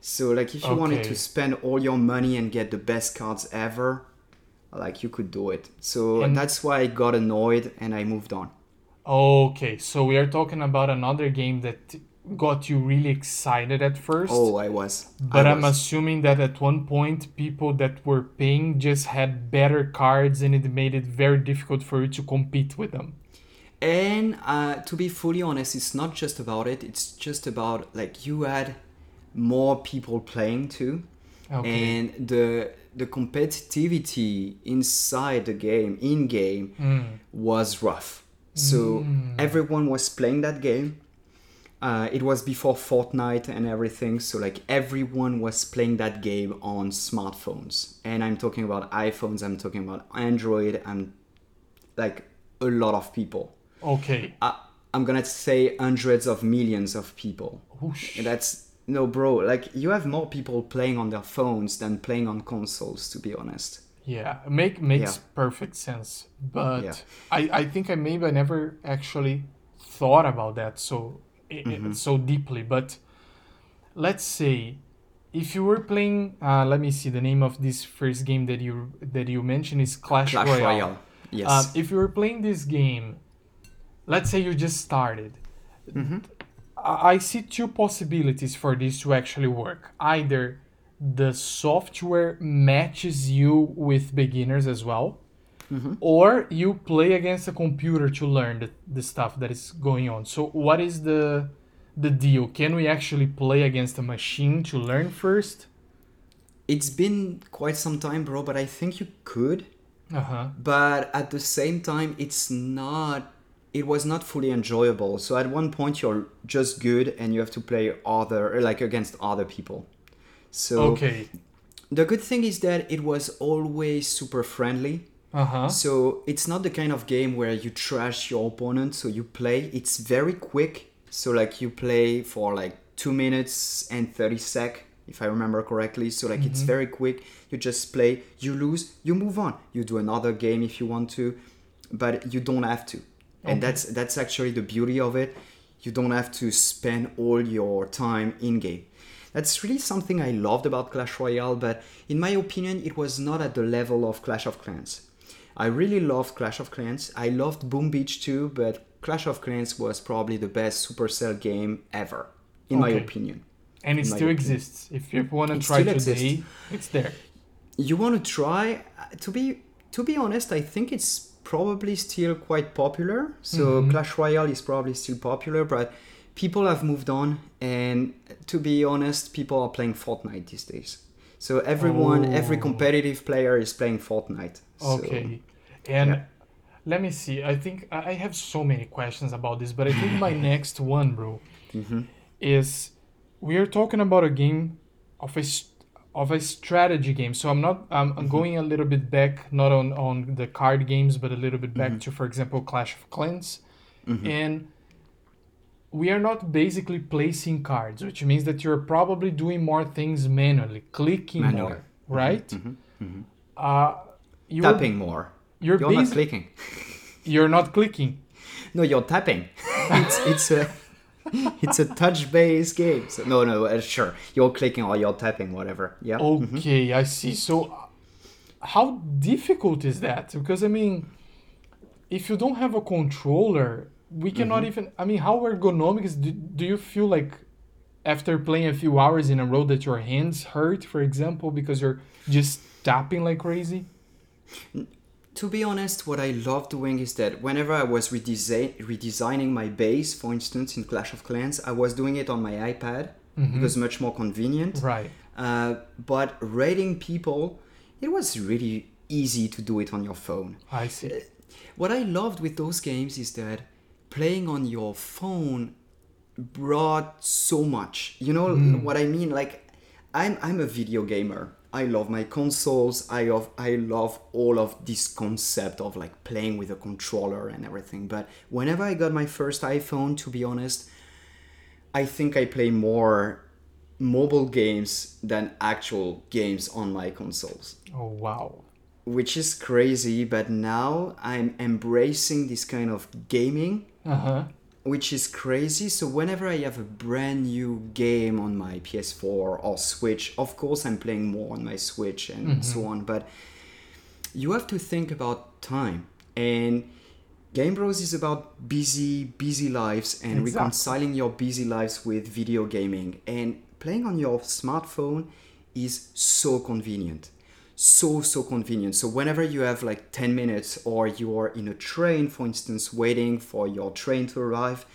A: So like if you wanted to spend all your money and get the best cards ever, like you could do it. So
B: And-
A: that's why I got annoyed and I moved on.
B: Okay, so we are talking about another game that got you really excited at first.
A: Oh, I was.
B: But
A: I
B: I'm assuming that at one point, people that were paying just had better cards and it made it very difficult for you to compete with them.
A: And uh, to be fully honest, it's not just about it. It's just about like you had more people playing too,
B: Okay.
A: and the the competitivity inside the game, in game,
B: Mm.
A: was rough. So everyone was playing that game. Uh, it was before Fortnite and everything, so like everyone was playing that game on smartphones. And I'm talking about iPhones, I'm talking about Android, I'm like a lot of people.
B: Okay.
A: I, I'm gonna say hundreds of millions of people.
B: Whoosh.
A: And that's no, bro. Like you have more people playing on their phones than playing on consoles, to be honest.
B: Yeah, make makes
A: Yeah.
B: perfect sense. But
A: Yeah.
B: I, I think I maybe I never actually thought about that so
A: Mm-hmm.
B: so deeply. But let's say if you were playing, uh, let me see the name of this first game that you that you mentioned is Clash,
A: Clash
B: Royale.
A: Royale. Yes.
B: Um, if you were playing this game, let's say you just started.
A: Mm-hmm.
B: I see two possibilities for this to actually work. Either the software matches you with beginners as well,
A: Mm-hmm.
B: or you play against a computer to learn the, the stuff that is going on. So, what is the the deal? Can we actually play against a machine to learn first?
A: it's been quite some time, bro, but I think you could.
B: Uh huh.
A: But at the same time, it's not. It was not fully enjoyable. So at one point, you're just good, and you have to play other like against other people. So
B: Okay.
A: the good thing is that it was always super friendly.
B: Uh huh.
A: So it's not the kind of game where you trash your opponent. So you play. It's very quick. So like you play for like two minutes and thirty sec, if I remember correctly. So like it's very quick. You just play. You lose. You move on. You do another game if you want to, but you don't have to. And
B: Okay.
A: that's that's actually the beauty of it. You don't have to spend all your time in game. That's really something I loved about Clash Royale, but in my opinion, it was not at the level of Clash of Clans. I really loved Clash of Clans. I loved Boom Beach too, but Clash of Clans was probably the best Supercell game ever, in my
B: Okay.
A: opinion.
B: And it still
A: opinion.
B: exists. If you want to
A: It
B: try today,
A: exists.
B: it's there.
A: You want to try? Uh, To be to be honest, I think it's probably still quite popular. So Clash Royale is probably still popular, but people have moved on. And to be honest, people are playing Fortnite these days. So everyone, every
B: Oh.
A: competitive player is playing Fortnite. So-
B: Okay. And
A: yeah.
B: let me see. I think I have so many questions about this, but I think my next one, bro,
A: Mm-hmm.
B: is we are talking about a game of a s- of a strategy game. So I'm not I'm,
A: Mm-hmm.
B: Going a little bit back, not on on the card games, but a little bit
A: Mm-hmm.
B: back to, for example, Clash of Clans, and we are not basically placing cards, which means that you're probably doing more things manually, clicking
A: Manually.
B: more, right? Uh, you're,
A: tapping more.
B: You're,
A: You're not clicking.
B: you're not clicking.
A: No, you're tapping. it's it's a it's a touch-based game. So, no, no, uh, sure. You're clicking or you're tapping, whatever. Yeah.
B: Okay, I see. So, how difficult is that? Because I mean, if you don't have a controller, we cannot even. I mean, how ergonomic is? Do, do you feel like after playing a few hours in a row that your hands hurt, for example, because you're just tapping like crazy?
A: To be honest, what I love doing is that whenever I was redesign- redesigning my base, for instance, in Clash of Clans, I was doing it on my iPad because it was much more convenient.
B: Right.
A: Uh, but rating people, it was really easy to do it on your phone.
B: I see.
A: Uh, what I loved with those games is that playing on your phone brought so much. You know mm. what I mean? Like, I'm I'm a video gamer. I love my consoles. I love I love all of this concept of like playing with a controller and everything. But whenever I got my first iPhone, to be honest, I think I play more mobile games than actual games on my consoles
B: Oh wow.
A: which is crazy but now i'm embracing this kind of gaming
B: Uh huh.
A: Which is crazy. So whenever I have a brand new game on my PS4 or Switch, of course I'm playing more on my Switch and mm-hmm. so on, but you have to think about time. And Game Bros is about busy, busy lives and
B: Exactly.
A: reconciling your busy lives with video gaming. And playing on your smartphone is so convenient. So, so convenient. So, whenever you have like 10 minutes or you are in a train, for instance, waiting for your train to arrive,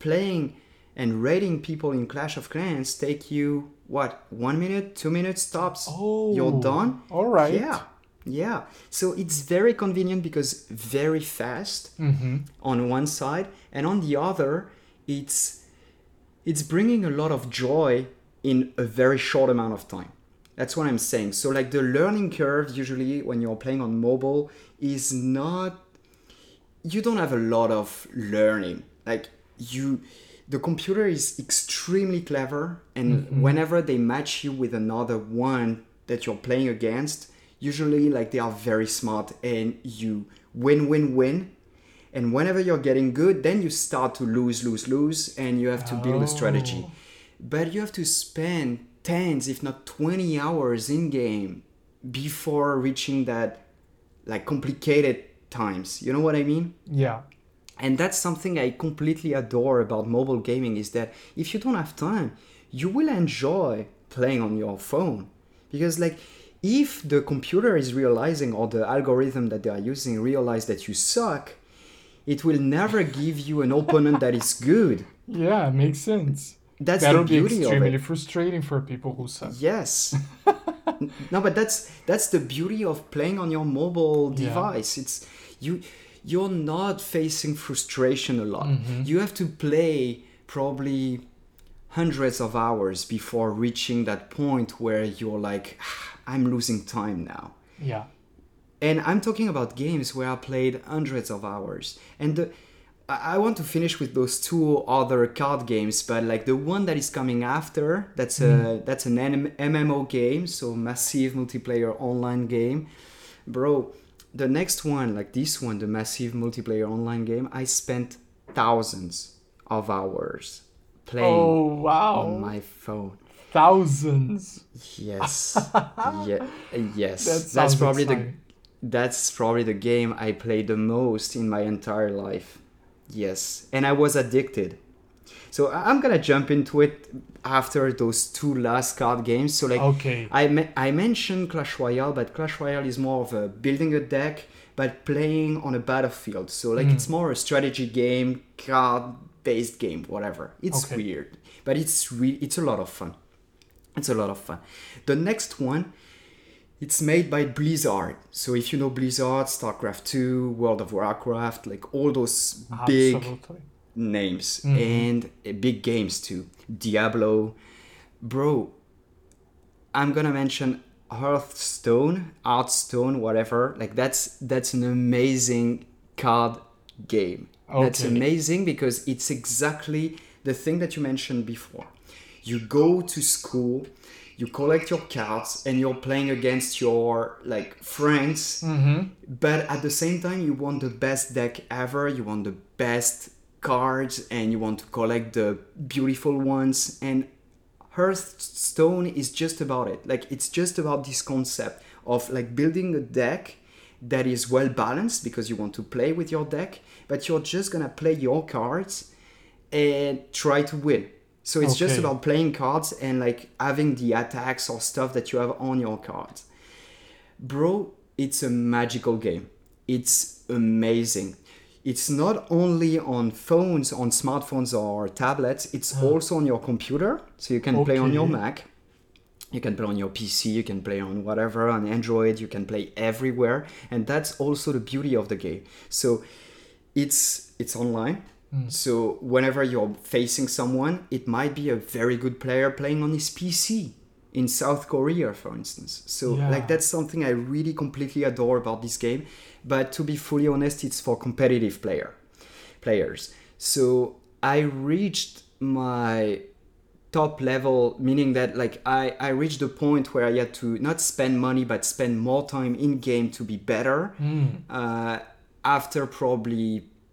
A: playing and raiding people in Clash of Clans take you, what, one minute, two minutes tops?
B: Oh,
A: You're done?
B: all right.
A: Yeah. Yeah. So it's very convenient because very fast
B: Mm-hmm.
A: on one side and on the other it's it's bringing a lot of joy in a very short amount of time. That's what I'm saying. So like the learning curve usually when you're playing on mobile is not you don't have a lot of learning. Like you the computer is extremely clever and mm-hmm. whenever they match you with another one that you're playing against, usually like they are very smart and you win win win. And whenever you're getting good, then you start to lose, lose, lose, and you have to build a strategy.
B: Oh.
A: But you have to spend tens, if not 20 hours in game before reaching that like complicated times. You know what I mean?
B: Yeah.
A: and that's something i completely adore about mobile gaming is that if you don't have time you will enjoy playing on your phone because like if the computer is realizing or the algorithm that they are using realize that you suck it will never give you an opponent that is good
B: Yeah, makes sense.
A: That's
B: That'll
A: the
B: be
A: beauty of
B: extremely
A: it
B: frustrating for people who suck.
A: yes no but that's that's the beauty of playing on your mobile
B: Yeah.
A: device it's you you're not facing frustration a lot
B: Mm-hmm.
A: you have to play probably hundreds of hours before reaching that point where you're like "Ah, i'm losing time now
B: Yeah.
A: and I'm talking about games where I played hundreds of hours. And the, I want to finish with those two other card games, but like the one that is coming after, that's a mm. that's an MMO game, so massive multiplayer online game, bro. The next one, like this one, the massive multiplayer online game, I spent thousands of hours playing
B: Oh wow.
A: on my phone.
B: Thousands.
A: Yes, yeah, yes.
B: That
A: that's probably
B: exciting.
A: the that's probably the game I played the most in my entire life. Yes, and I was addicted. So I'm gonna jump into it after those two last card games. So like
B: Okay.
A: I me- I mentioned Clash Royale, but Clash Royale is more of a building a deck, but playing on a battlefield. So like it's hmm. more a strategy game, card based game, whatever. It's
B: Okay.
A: weird, but it's re- it's a lot of fun. It's a lot of fun. The next one, it's made by Blizzard. So if you know Blizzard, StarCraft 2, World of Warcraft, like all those big
B: Absolutely.
A: names and uh, big games too. Diablo, bro. I'm gonna mention Hearthstone, Hearthstone, whatever. Like that's that's an amazing card game. That's amazing because it's exactly the thing that you mentioned before. You go to school, you collect your cards, and you're playing against your like friends mm-hmm. but at the same time you want the best deck ever you want the best cards and you want to collect the beautiful ones and hearthstone is just about it. Like it's just about this concept of like building a deck that is well balanced because you want to play with your deck but you're just gonna play your cards and try to win so it's just about playing cards and like having the attacks or stuff that you have on your cards. Bro it's a magical game. It's amazing. It's not only on phones on smartphones or tablets it's ah. also on your computer. So you can play on your mac. You can play on your pc you can play on whatever on android you can play everywhere. And that's also the beauty of the game. So it's it's online so whenever you're facing someone it might be a very good player playing on his pc in south korea for instance. So
B: Yeah.
A: like that's something i really completely adore about this game. But to be fully honest it's for competitive player players. So i reached my top level meaning that like I, I reached the point where i had to not spend money but spend more time in game to be better. Uh, after probably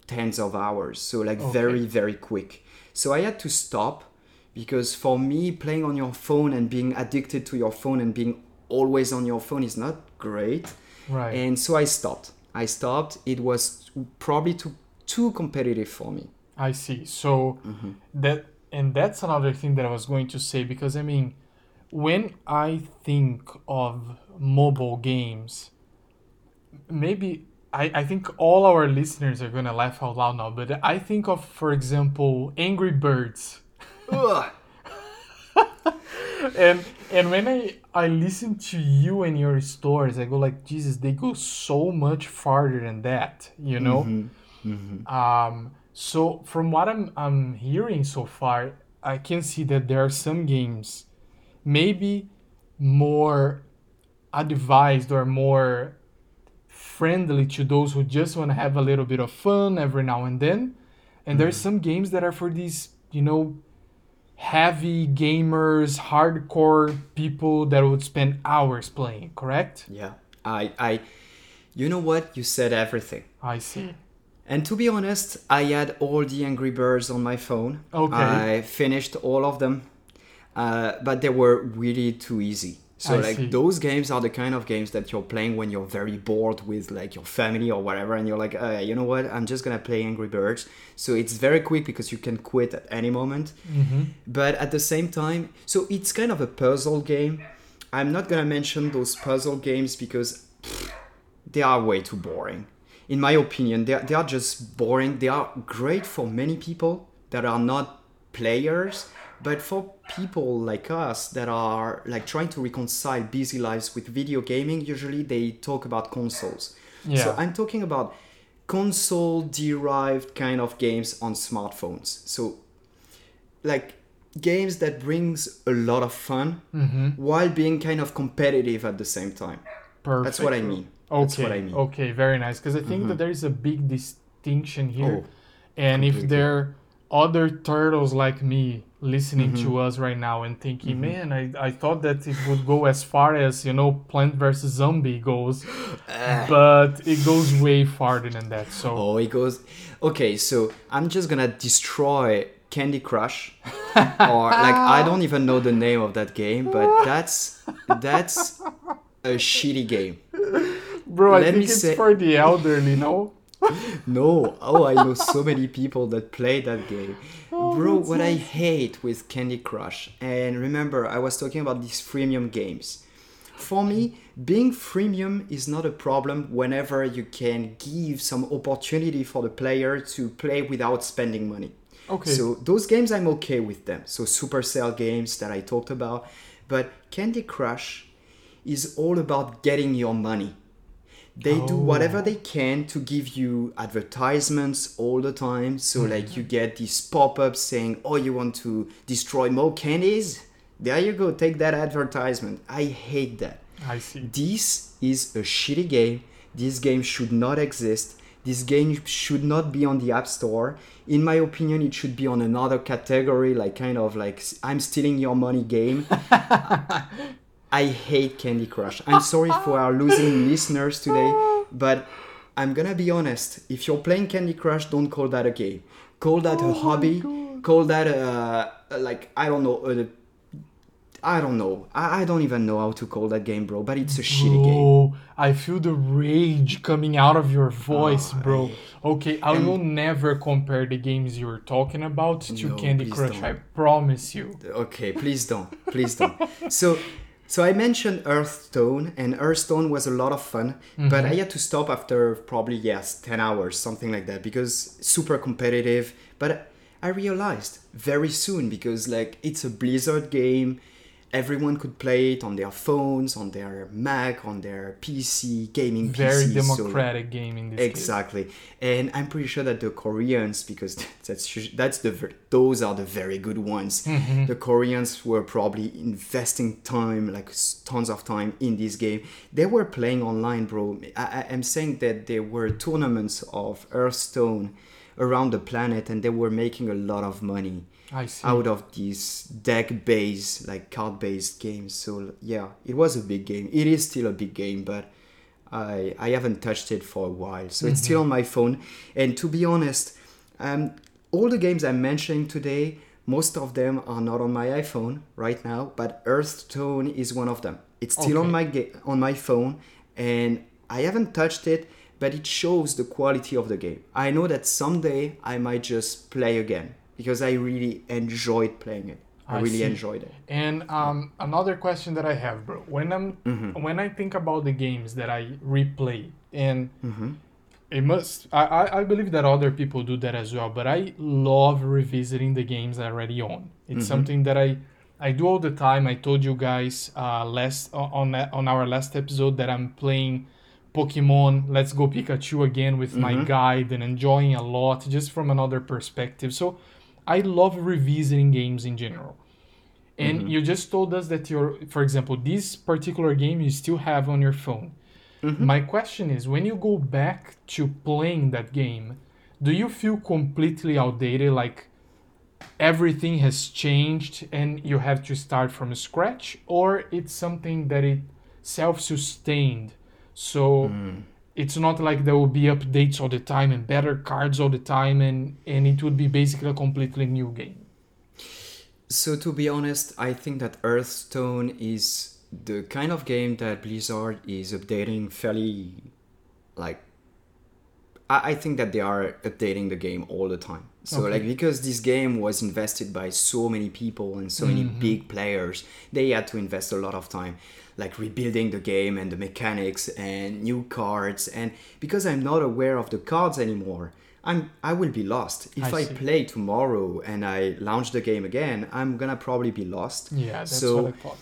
A: tens of hours. So like very very quick. So I had to stop because for me playing on your phone and being addicted to your phone and being always on your phone is not great.
B: Right.
A: And so I stopped. I stopped. It was probably too too competitive for me.
B: I see. So mm-hmm. that and that's another thing that I was going to say because I mean, when I think of mobile games, maybe I, I think all our listeners are gonna laugh out loud now, but I think of, for example, Angry Birds. And and when I I listen to you and your stories, I go like, Jesus, they go so much farther than that, you know? Um, so from what I'm I'm hearing so far, I can see that there are some games maybe more advised or more friendly to those who just want to have a little bit of fun every now and then. And there's some games that are for these, you know, heavy gamers, hardcore people that would spend hours playing, correct?
A: Yeah. I I you know what? You said everything.
B: I see.
A: And to be honest, I had all the Angry Birds on my phone.
B: Okay.
A: I finished all of them, uh, but they were really too easy. So
B: I
A: like
B: see.
A: those games are the kind of games that you're playing when you're very bored with like your family or whatever, and you're like, uh, you know what? I'm just gonna play Angry Birds. So it's very quick because you can quit at any moment. But at the same time, so it's kind of a puzzle game. I'm not gonna mention those puzzle games because they are way too boring. In my opinion, they are, they are just boring. They are great for many people that are not players, but for people like us that are like trying to reconcile busy lives with video gaming, usually they talk about consoles.
B: Yeah.
A: So I'm talking about console derived kind of games on smartphones. So like games that brings a lot of fun while being kind of competitive at the same time.
B: Perfect.
A: That's what I mean.
B: Okay.
A: That's what I mean. Mm-hmm.
B: Okay, very nice. Because I think that there is a big distinction here.
A: Oh,
B: and if
A: completely.
B: there are other turtles like me listening
A: Mm-hmm.
B: to us right now and thinking, man, I, I thought that it would go as far as, you know, Plant vs. Zombie goes. but it goes way farther than that. So,
A: Oh, it goes. Okay, so I'm just gonna destroy Candy Crush, or like I don't even know the name of that game, but that's that's a shitty game.
B: bro, I think it's
A: say-
B: for the elderly, no?
A: No, oh, I know so many people that play that game. Oh, Bro, what I hate with Candy Crush, and remember, I was talking about these freemium games. For me, being freemium is not a problem whenever you can give some opportunity for the player to play without spending money.
B: Okay.
A: So those games I'm okay with them. So Supercell games that I talked about, but Candy Crush is all about getting your money. They do oh. whatever they can to give you advertisements all the time. So hmm. like you get these pop-ups saying, "Oh, you want to destroy more candies? There you go, take that advertisement." I hate that.
B: I see.
A: This is a shitty game. This game should not exist. This game should not be on the App Store. In my opinion, it should be on another category, like kind of like i'm stealing your money game. I hate Candy Crush. I'm sorry for our losing listeners today, oh. but I'm gonna be honest. If you're playing Candy Crush, don't call that a game. Call that a oh hobby. Call that a, a like I don't know. A, I don't know. I, I don't even know how to call that game, bro. But it's a shitty game.
B: Bro, I feel the rage coming out of your voice,
A: Oh,
B: bro. Okay, I will never compare the games you were talking about to
A: No,
B: Candy Crush.
A: don't.
B: I promise you.
A: Okay, please don't. Please don't. so, so I mentioned Hearthstone, and Hearthstone was a lot of fun, but I mm-hmm. had to stop after probably yes, ten hours, something like that, because super competitive. But I realized very soon because like it's a Blizzard game. Everyone could play it on their phones, on their Mac, on their PC, gaming
B: Very
A: PC. so-
B: democratic game in this case.
A: Exactly, and I'm pretty sure that the Koreans, because that's that's the those are the very good ones.
B: Mm-hmm.
A: The Koreans were probably investing time, like tons of time in this game. They were playing online, bro. I, I- I'm saying that there were tournaments of Hearthstone around the planet, and they were making a lot of money. Out of these deck-based, like card-based games. So yeah, it was a big game. It is still a big game, but I, I haven't touched it for a while. So it's still on my phone. And to be honest, um, all the games I'm mentioning today, most of them are not on my iPhone right now, but Hearthstone is one of them. It's still on my ga- on my phone, and I haven't touched it, but it shows the quality of the game. I know that someday I might just play again because I really enjoyed playing it. I,
B: I
A: really
B: see.
A: enjoyed it.
B: And um, another question that I have, bro. When I'm
A: Mm-hmm.
B: when I think about the games that I replay, and
A: Mm-hmm.
B: it must, I, I believe that other people do that as well. But I love revisiting the games I already own. It's
A: Mm-hmm.
B: something that I I do all the time. I told you guys uh, last on on our last episode that I'm playing Pokemon Let's Go Pikachu again with my
A: Mm-hmm.
B: guide and enjoying a lot just from another perspective. So I love revisiting games in general. And
A: Mm-hmm.
B: you just told us that you're, for example, this particular game you still have on your phone.
A: Mm-hmm.
B: My question is when you go back to playing that game, do you feel completely outdated? Like everything has changed and you have to start from scratch? Or it's something that it self sustained? So it's not like there will be updates all the time and better cards all the time and, and it would be basically a completely new game.
A: So to be honest, I think that Hearthstone is the kind of game that Blizzard is updating fairly like I, I think that they are updating the game all the time. So
B: Okay.
A: like because this game was invested by so many people and so many mm-hmm. big players, they had to invest a lot of time like rebuilding the game and the mechanics and new cards and because I'm not aware of the cards anymore, I'm I will be lost. If
B: I
A: I, play tomorrow and I launch the game again, I'm gonna probably be lost.
B: Yeah, that's
A: So-
B: what I thought.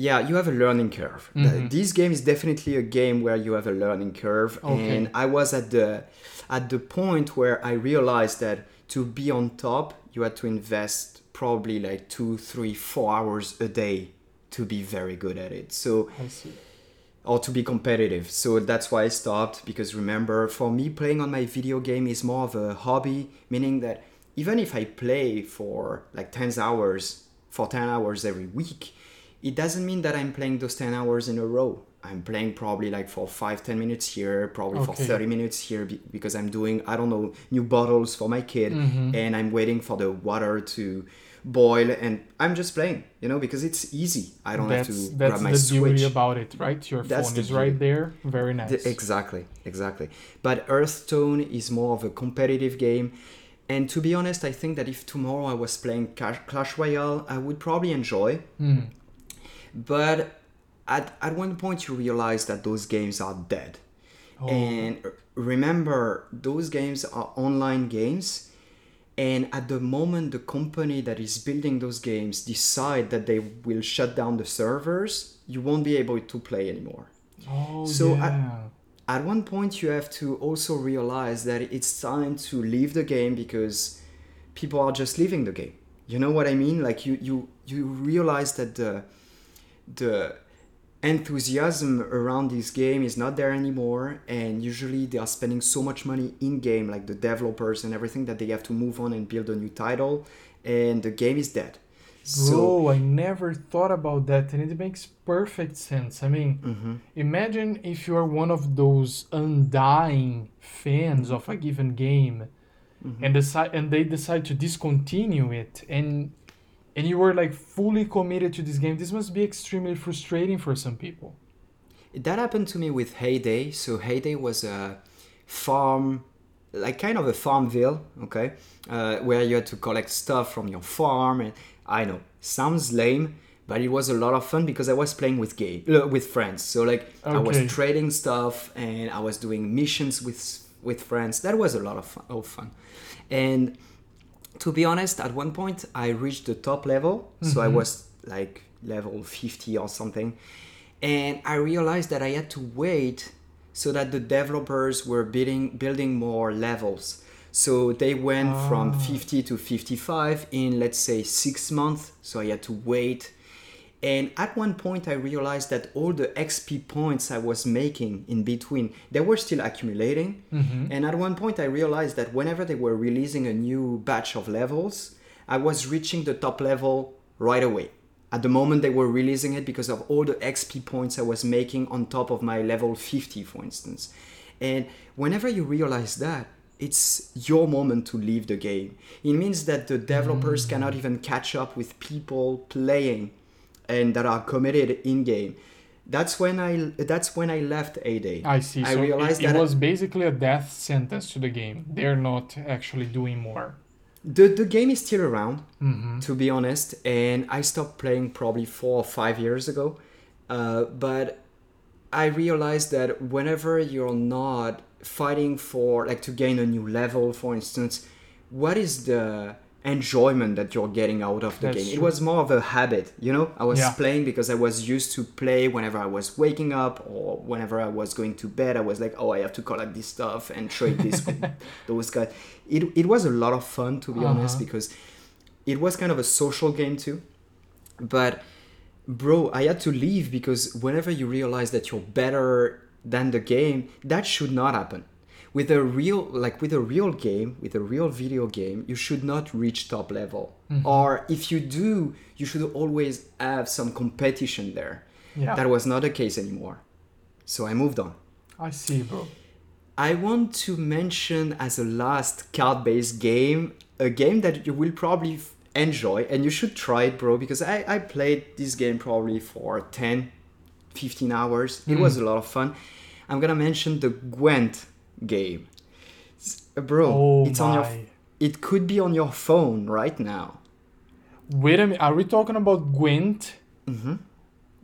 A: Yeah, you have a learning curve.
B: Mm-hmm.
A: This game is definitely a game where you have a learning curve,
B: Okay.
A: and I was at the at the point where I realized that to be on top, you had to invest probably like two, three, four hours a day to be very good at it. So or to be competitive. So that's why I stopped because remember, for me, playing on my video game is more of a hobby, meaning that even if I play for like 10 hours, for 10 hours every week, it doesn't mean that I'm playing those 10 hours in a row. I'm playing probably like for 5 10 minutes here, probably for 30 minutes here be- because I'm doing, I don't know, new bottles for my kid
B: Mm-hmm.
A: and I'm waiting for the water to boil and I'm just playing, you know, because it's easy. I don't
B: that's
A: have to
B: that's
A: grab my
B: the
A: switch.
B: beauty about it, right? Your
A: That's
B: phone
A: the
B: is right there. Very nice.
A: The- exactly, exactly. But Hearthstone is more of a competitive game. And to be honest, I think that if tomorrow I was playing Clash, Royale, I would probably enjoy.
B: Hmm.
A: But at, at one point, you realize that those games are dead.
B: Oh.
A: And remember, those games are online games. And at the moment the company that is building those games decide that they will shut down the servers, you won't be able to play anymore.
B: Oh,
A: So
B: yeah.
A: at one point you have to also realize that it's time to leave the game because people are just leaving the game you know what i mean like you you you realize that the the enthusiasm around this game is not there anymore and usually they are spending so much money in game like the developers and everything that they have to move on and build a new title and the game is dead so
B: Bro, I never thought about that, and it makes perfect sense. I mean,
A: Mm-hmm.
B: imagine if you are one of those undying fans of a given game,
A: Mm-hmm.
B: and decide and they decide to discontinue it, and and you were like fully committed to this game. This must be extremely frustrating for some people.
A: That happened to me with Hay Day. So Hay Day was a farm, like kind of a farmville, okay, uh, where you had to collect stuff from your farm. And I know sounds lame, but it was a lot of fun because I was playing with game uh, with friends. So like I was trading stuff and I was doing missions with with friends. That was a lot of fun. Of fun. And to be honest, at one point I reached the top level, so I mm-hmm. was like level 50 or something, and I realized that I had to wait so that the developers were building building more levels. So they went from ah. 50 to 55 in let's say 6 months, so I had to wait. And at one point I realized that all the XP points I was making in between, they were still accumulating. And at one point I realized that whenever they were releasing a new batch of levels, I was reaching the top level right away. at the moment they were releasing it because of all the XP points I was making on top of my level 50, for instance. And whenever you realize that, it's your moment to leave the game. It means that the developers
B: Mm.
A: cannot even catch up with people playing and that are committed in game. That's when I that's when I left Hay Day.
B: I see.
A: I
B: so
A: realized
B: it, it
A: that
B: was basically a death sentence to the game. They're not actually doing more.
A: the the game is still around.
B: hmm
A: to be honest. And I stopped playing probably four or five years ago. Uh, but I realized that whenever you're not fighting for, like, to gain a new level, for instance, what is the enjoyment that you're getting out of the
B: That's
A: game? It was more of a habit, you know? I was
B: Yeah.
A: playing because I was used to play whenever I was waking up or whenever I was going to bed. I was like, oh, I have to collect this stuff and trade this with those guys. It, it was a lot of fun, to be honest,
B: Uh-huh.
A: because it was kind of a social game too. But bro, I had to leave because whenever you realize that you're better than the game, that should not happen. With a real like with a real game, with a real video game, you should not reach top level. Mm-hmm. Or if you do, you should always have some competition there.
B: Yeah.
A: That was not the case anymore. So I moved on.
B: I see, bro.
A: I want to mention as a last card based game a game that you will probably f- enjoy and you should try it, bro, because I, I played this game probably for 10, 15 hours. It mm. was a lot of fun. I'm gonna mention the Gwent game. S- uh, Bro,
B: Oh
A: it's on your
B: my.
A: it could be on your phone right now.
B: Wait a minute. Are we talking about Gwent?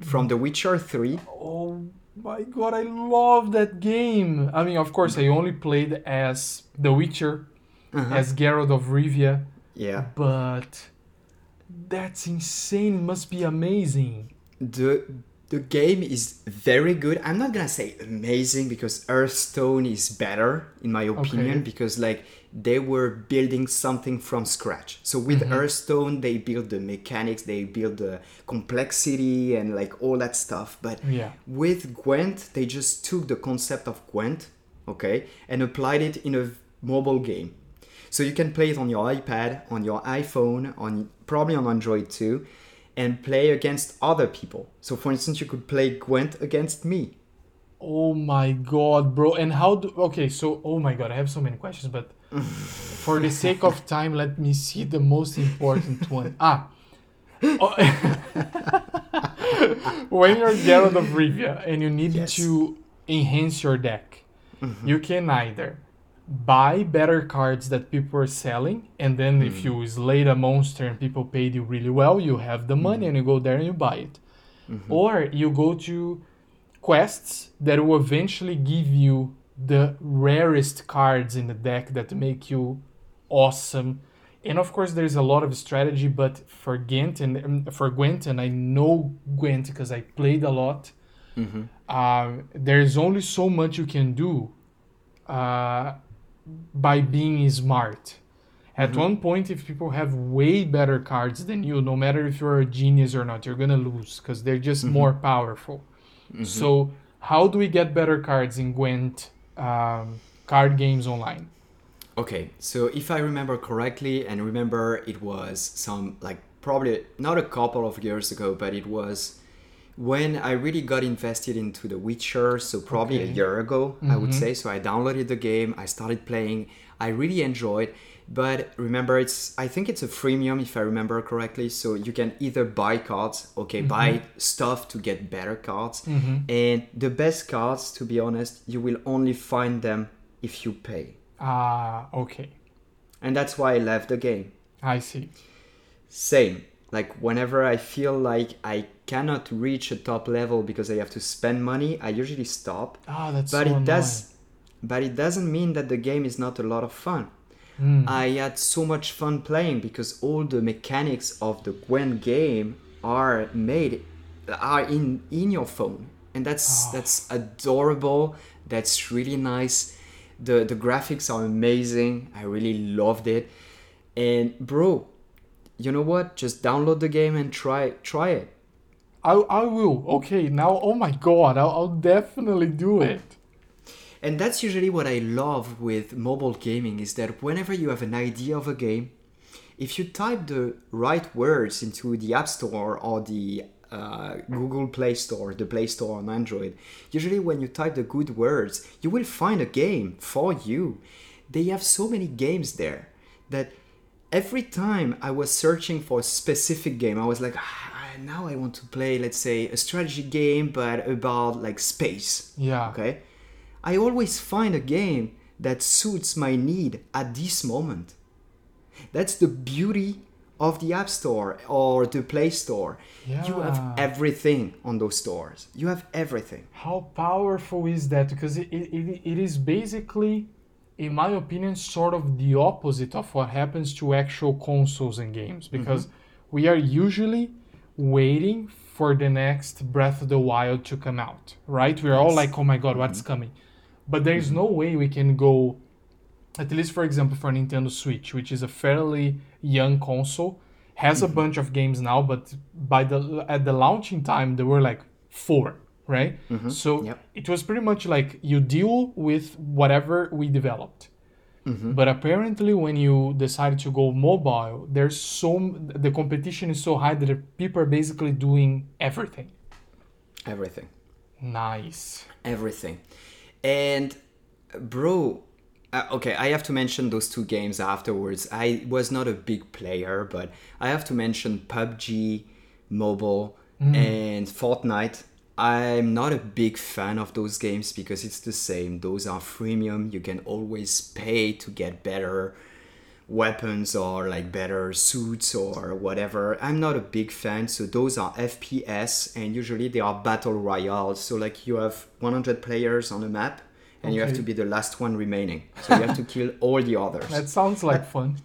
A: From The Witcher 3.
B: Oh my god, I love that game. I mean, of course, I only played as The Witcher,
A: Uh-huh.
B: as Geralt of Rivia,
A: Yeah.
B: but that's insane. It must be amazing.
A: the the game is very good. I'm not gonna say amazing because Hearthstone is better in my opinion
B: Okay.
A: because like they were building something from scratch. So with mm-hmm. Hearthstone they build the mechanics, they build the complexity and like all that stuff. But
B: Yeah.
A: with Gwent they just took the concept of Gwent, okay, and applied it in a mobile game. So you can play it on your iPad, on your iPhone, on probably on Android too, and play against other people. So for instance, you could play Gwent against me.
B: Oh my god, bro. And how do. Okay, so, oh my god, I have so many questions, but for the sake of time, let me see the most important one. Ah. Oh, when you're Geralt of Rivia and you need
A: Yes.
B: to enhance your deck, you can either buy better cards that people are selling, and then if you slay a monster and people paid you really well, you have the money and you go there and you buy it. Or you go to quests that will eventually give you the rarest cards in the deck that make you awesome. And of course, there's a lot of strategy, but for Gwent and um, for Gwent, and I know Gwent because I played a lot. Um, there's only so much you can do uh, by being smart. At mm-hmm. one point, if people have way better cards than you, no matter if you're a genius or not, you're gonna lose because they're just mm-hmm. more powerful. Mm-hmm. So, how do we get better cards in Gwent um, card games online?
A: Okay, so if I remember correctly, and remember it was some like probably not a couple of years ago, but it was when I really got invested into The Witcher, so probably a year ago, I would
B: Mhm.
A: say. So I downloaded the game, I started playing, I really enjoyed. But remember, it's I think it's a freemium if I remember correctly. So you can either buy cards, okay, buy stuff to get better cards, and the best cards, to be honest, you will only find them if you pay,
B: Ah, okay.
A: and that's why I left the game.
B: I see.
A: Same. Like whenever I feel like I cannot reach a top level because I have to spend money, I usually stop.
B: Ah, that's
A: but
B: so
A: it does but it doesn't mean that the game is not a lot of fun.
B: Mm.
A: I had so much fun playing because all the mechanics of the Gwent game are made are in in your phone. And that's
B: Ah.
A: that's adorable. That's really nice. The the graphics are amazing. I really loved it. And bro, you know what? Just download the game and try try it.
B: I, I will. Okay, now, oh my god, I'll, I'll definitely do it.
A: And that's usually what I love with mobile gaming is that whenever you have an idea of a game if you type the right words into the App Store or the uh, Google Play Store, the Play Store on Android, usually when you type the good words, you will find a game for you. They have so many games there that every time I was searching for a specific game, I was like, ah, now I want to play, let's say, a strategy game, but about like space.
B: Yeah.
A: Okay. I always find a game that suits my need at this moment. That's the beauty of the App Store or the Play Store. Yeah. You have everything on those stores. You have everything.
B: How powerful is that? Because it, it, it, it is basically, in my opinion, sort of the opposite of what happens to actual consoles and games. Mm-hmm. Because we are usually waiting for the next Breath of the Wild to come out, right? We're all like, oh my god, what's mm-hmm. coming? But there is mm-hmm. no way we can go, at least for example, for Nintendo Switch, which is a fairly young console, has a mm-hmm. bunch of games now, but by the at the launching time there were like four, right? So
A: Yep.
B: it was pretty much like you deal with whatever we developed. But apparently, when you decided to go mobile, there's so the competition is so high that people are basically doing everything.
A: Everything.
B: Nice.
A: everything and bro uh, okay i have to mention those two games afterwards i was not a big player but i have to mention pubg mobile and fortnite i'm not a big fan of those games because it's the same those are freemium you can always pay to get better weapons or like better suits or whatever. I'm not a big fan, so those are FPS and usually they are battle royale. So like you have 100 players on a map and you have to be the last one remaining. So you have to kill all the others.
B: That sounds like fun.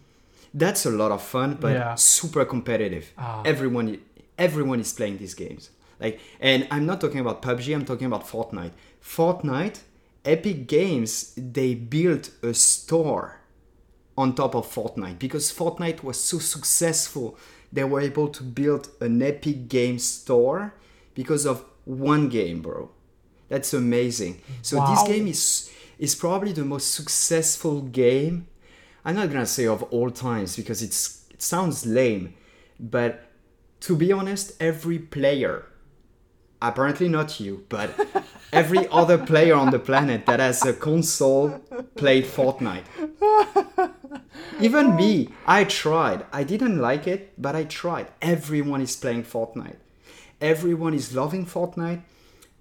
A: That's a lot of fun, but
B: Yeah.
A: super competitive.
B: Ah.
A: Everyone, everyone is playing these games. Like, and I'm not talking about PUBG. I'm talking about Fortnite. Fortnite, Epic Games, they built a store on top of Fortnite because Fortnite was so successful. They were able to build an Epic Games store because of one game, bro. That's amazing. So
B: Wow.
A: this game is is probably the most successful game. I'm not gonna say of all times because it's it sounds lame, but to be honest, every player, apparently not you, but every other player on the planet that has a console played Fortnite. Even me, I tried. I didn't like it, but I tried. Everyone is playing Fortnite. Everyone is loving Fortnite.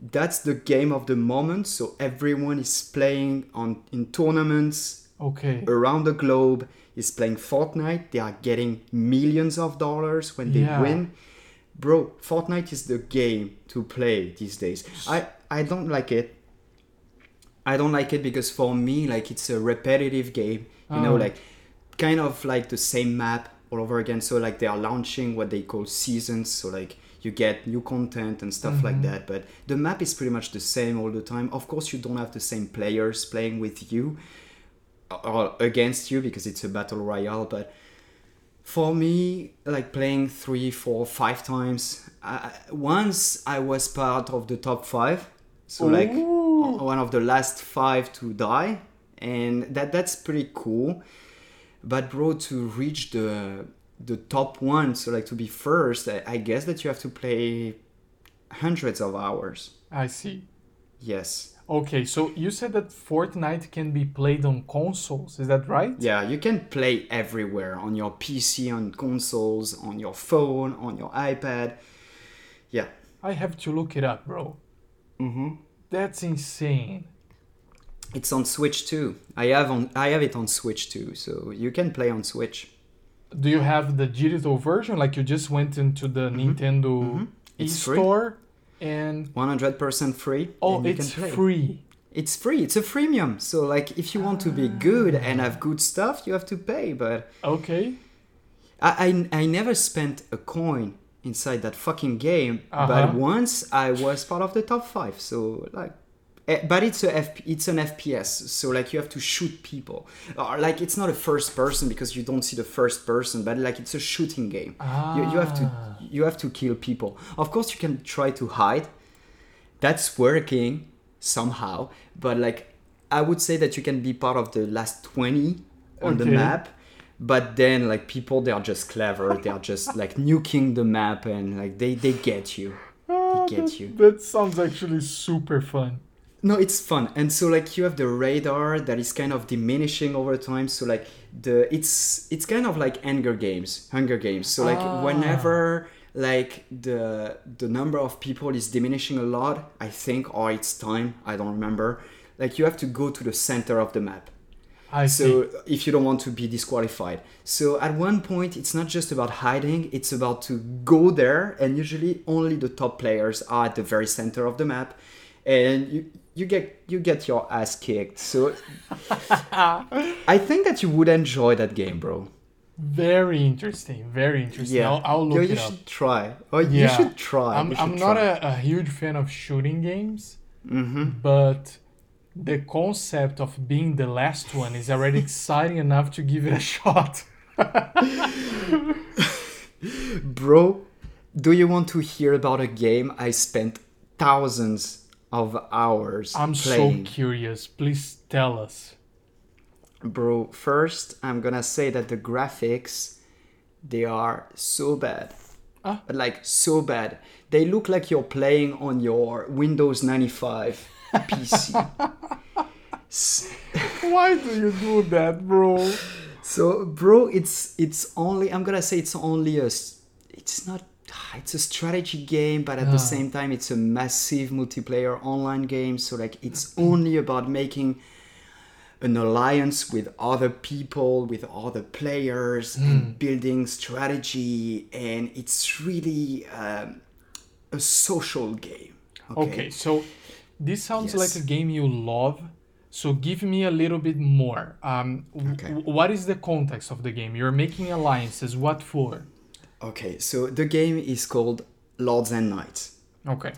A: That's the game of the moment, so everyone is playing on in tournaments
B: Okay.
A: around the globe is playing Fortnite. They are getting millions of dollars when they
B: Yeah.
A: win. Bro, Fortnite is the game to play these days. I I don't like it. I don't like it because for me, like it's a repetitive game. You know,
B: Oh.
A: like kind of like the same map all over again. So like they are launching what they call seasons. So like you get new content and stuff like mm-hmm. that. But the map is pretty much the same all the time. Of course, you don't have the same players playing with you or against you because it's a battle royale. But for me, like playing three, four, five times. I, once I was part of the top five, so like one of the last five to die, and that that's pretty cool. But bro, to reach the the top one, so like to be first, I, I guess that you have to play hundreds of hours.
B: I see.
A: Yes.
B: Okay, so you said that Fortnite can be played on consoles. Is that right?
A: Yeah, you can play everywhere on your PC, on consoles, on your phone, on your iPad. Yeah.
B: I have to look it up, bro.
A: Mm-hmm.
B: That's insane.
A: It's on Switch too. I have on I have it on Switch too, so you can play on Switch.
B: Do you have the digital version? Like you just went into the Nintendo
A: It's free.
B: e-store and
A: 100% free.
B: oh, it's free.
A: It's free. It's a freemium. So like if you want to be good and have good stuff, you have to pay, but
B: Okay.
A: I, I, I never spent a coin inside that fucking game,
B: Uh-huh.
A: but once I was part of the top five. So like, but it's a F, it's an FPS. So like you have to shoot people. Or like it's not a first person because you don't see the first person, but like it's a shooting game. You, you have to
B: Ah.
A: you have to kill people. Of course, you can try to hide. That's working somehow, but like I would say that you can be part of the last twenty on the map but then like people they are just clever they are just like nuking the map and like they they get you
B: Ah,
A: get you.
B: that sounds actually super fun.
A: No it's fun. And so like you have the radar that is kind of diminishing over time. So like the it's it's kind of like hunger games hunger games. So like
B: Ah.
A: whenever like the the number of people is diminishing a lot i think or it's time. I don't remember. Like you have to go to the center of the map.
B: I see.
A: so if you don't want to be disqualified. So at one point it's not just about hiding. It's about to go there. And usually only the top players are at the very center of the map. And you you get you get your ass kicked so i think that you would enjoy that game bro
B: Very interesting. Very interesting. I'll, I'll look
A: Yo, you
B: it up.
A: should try oh you
B: Yeah.
A: should try
B: I'm,
A: should
B: I'm not
A: try.
B: a, a huge fan of shooting games,
A: Mm-hmm.
B: but the concept of being the last one is already exciting enough to give it a shot.
A: Bro, do you want to hear about a game I spent thousands of hours
B: I'm
A: playing?
B: so curious. Please tell us.
A: Bro, first I'm gonna say that the graphics they are so bad.
B: Ah.
A: Like so bad. They look like you're playing on your Windows 95 PC.
B: Why do you do that, bro?
A: So, bro, it's it's only I'm gonna say it's only a it's not it's a strategy game, but at
B: Ah.
A: the same time it's a massive multiplayer online game. So like it's only about making an alliance with other people, with other players,
B: Hmm.
A: and building strategy, and it's really um, a social game.
B: Okay, so this sounds
A: Yes.
B: like a game you love. So give me a little bit more. Um,
A: Okay.
B: w- what is the context of the game? You're making alliances. What for?
A: Okay, so the game is called Lords and Knights.
B: Okay.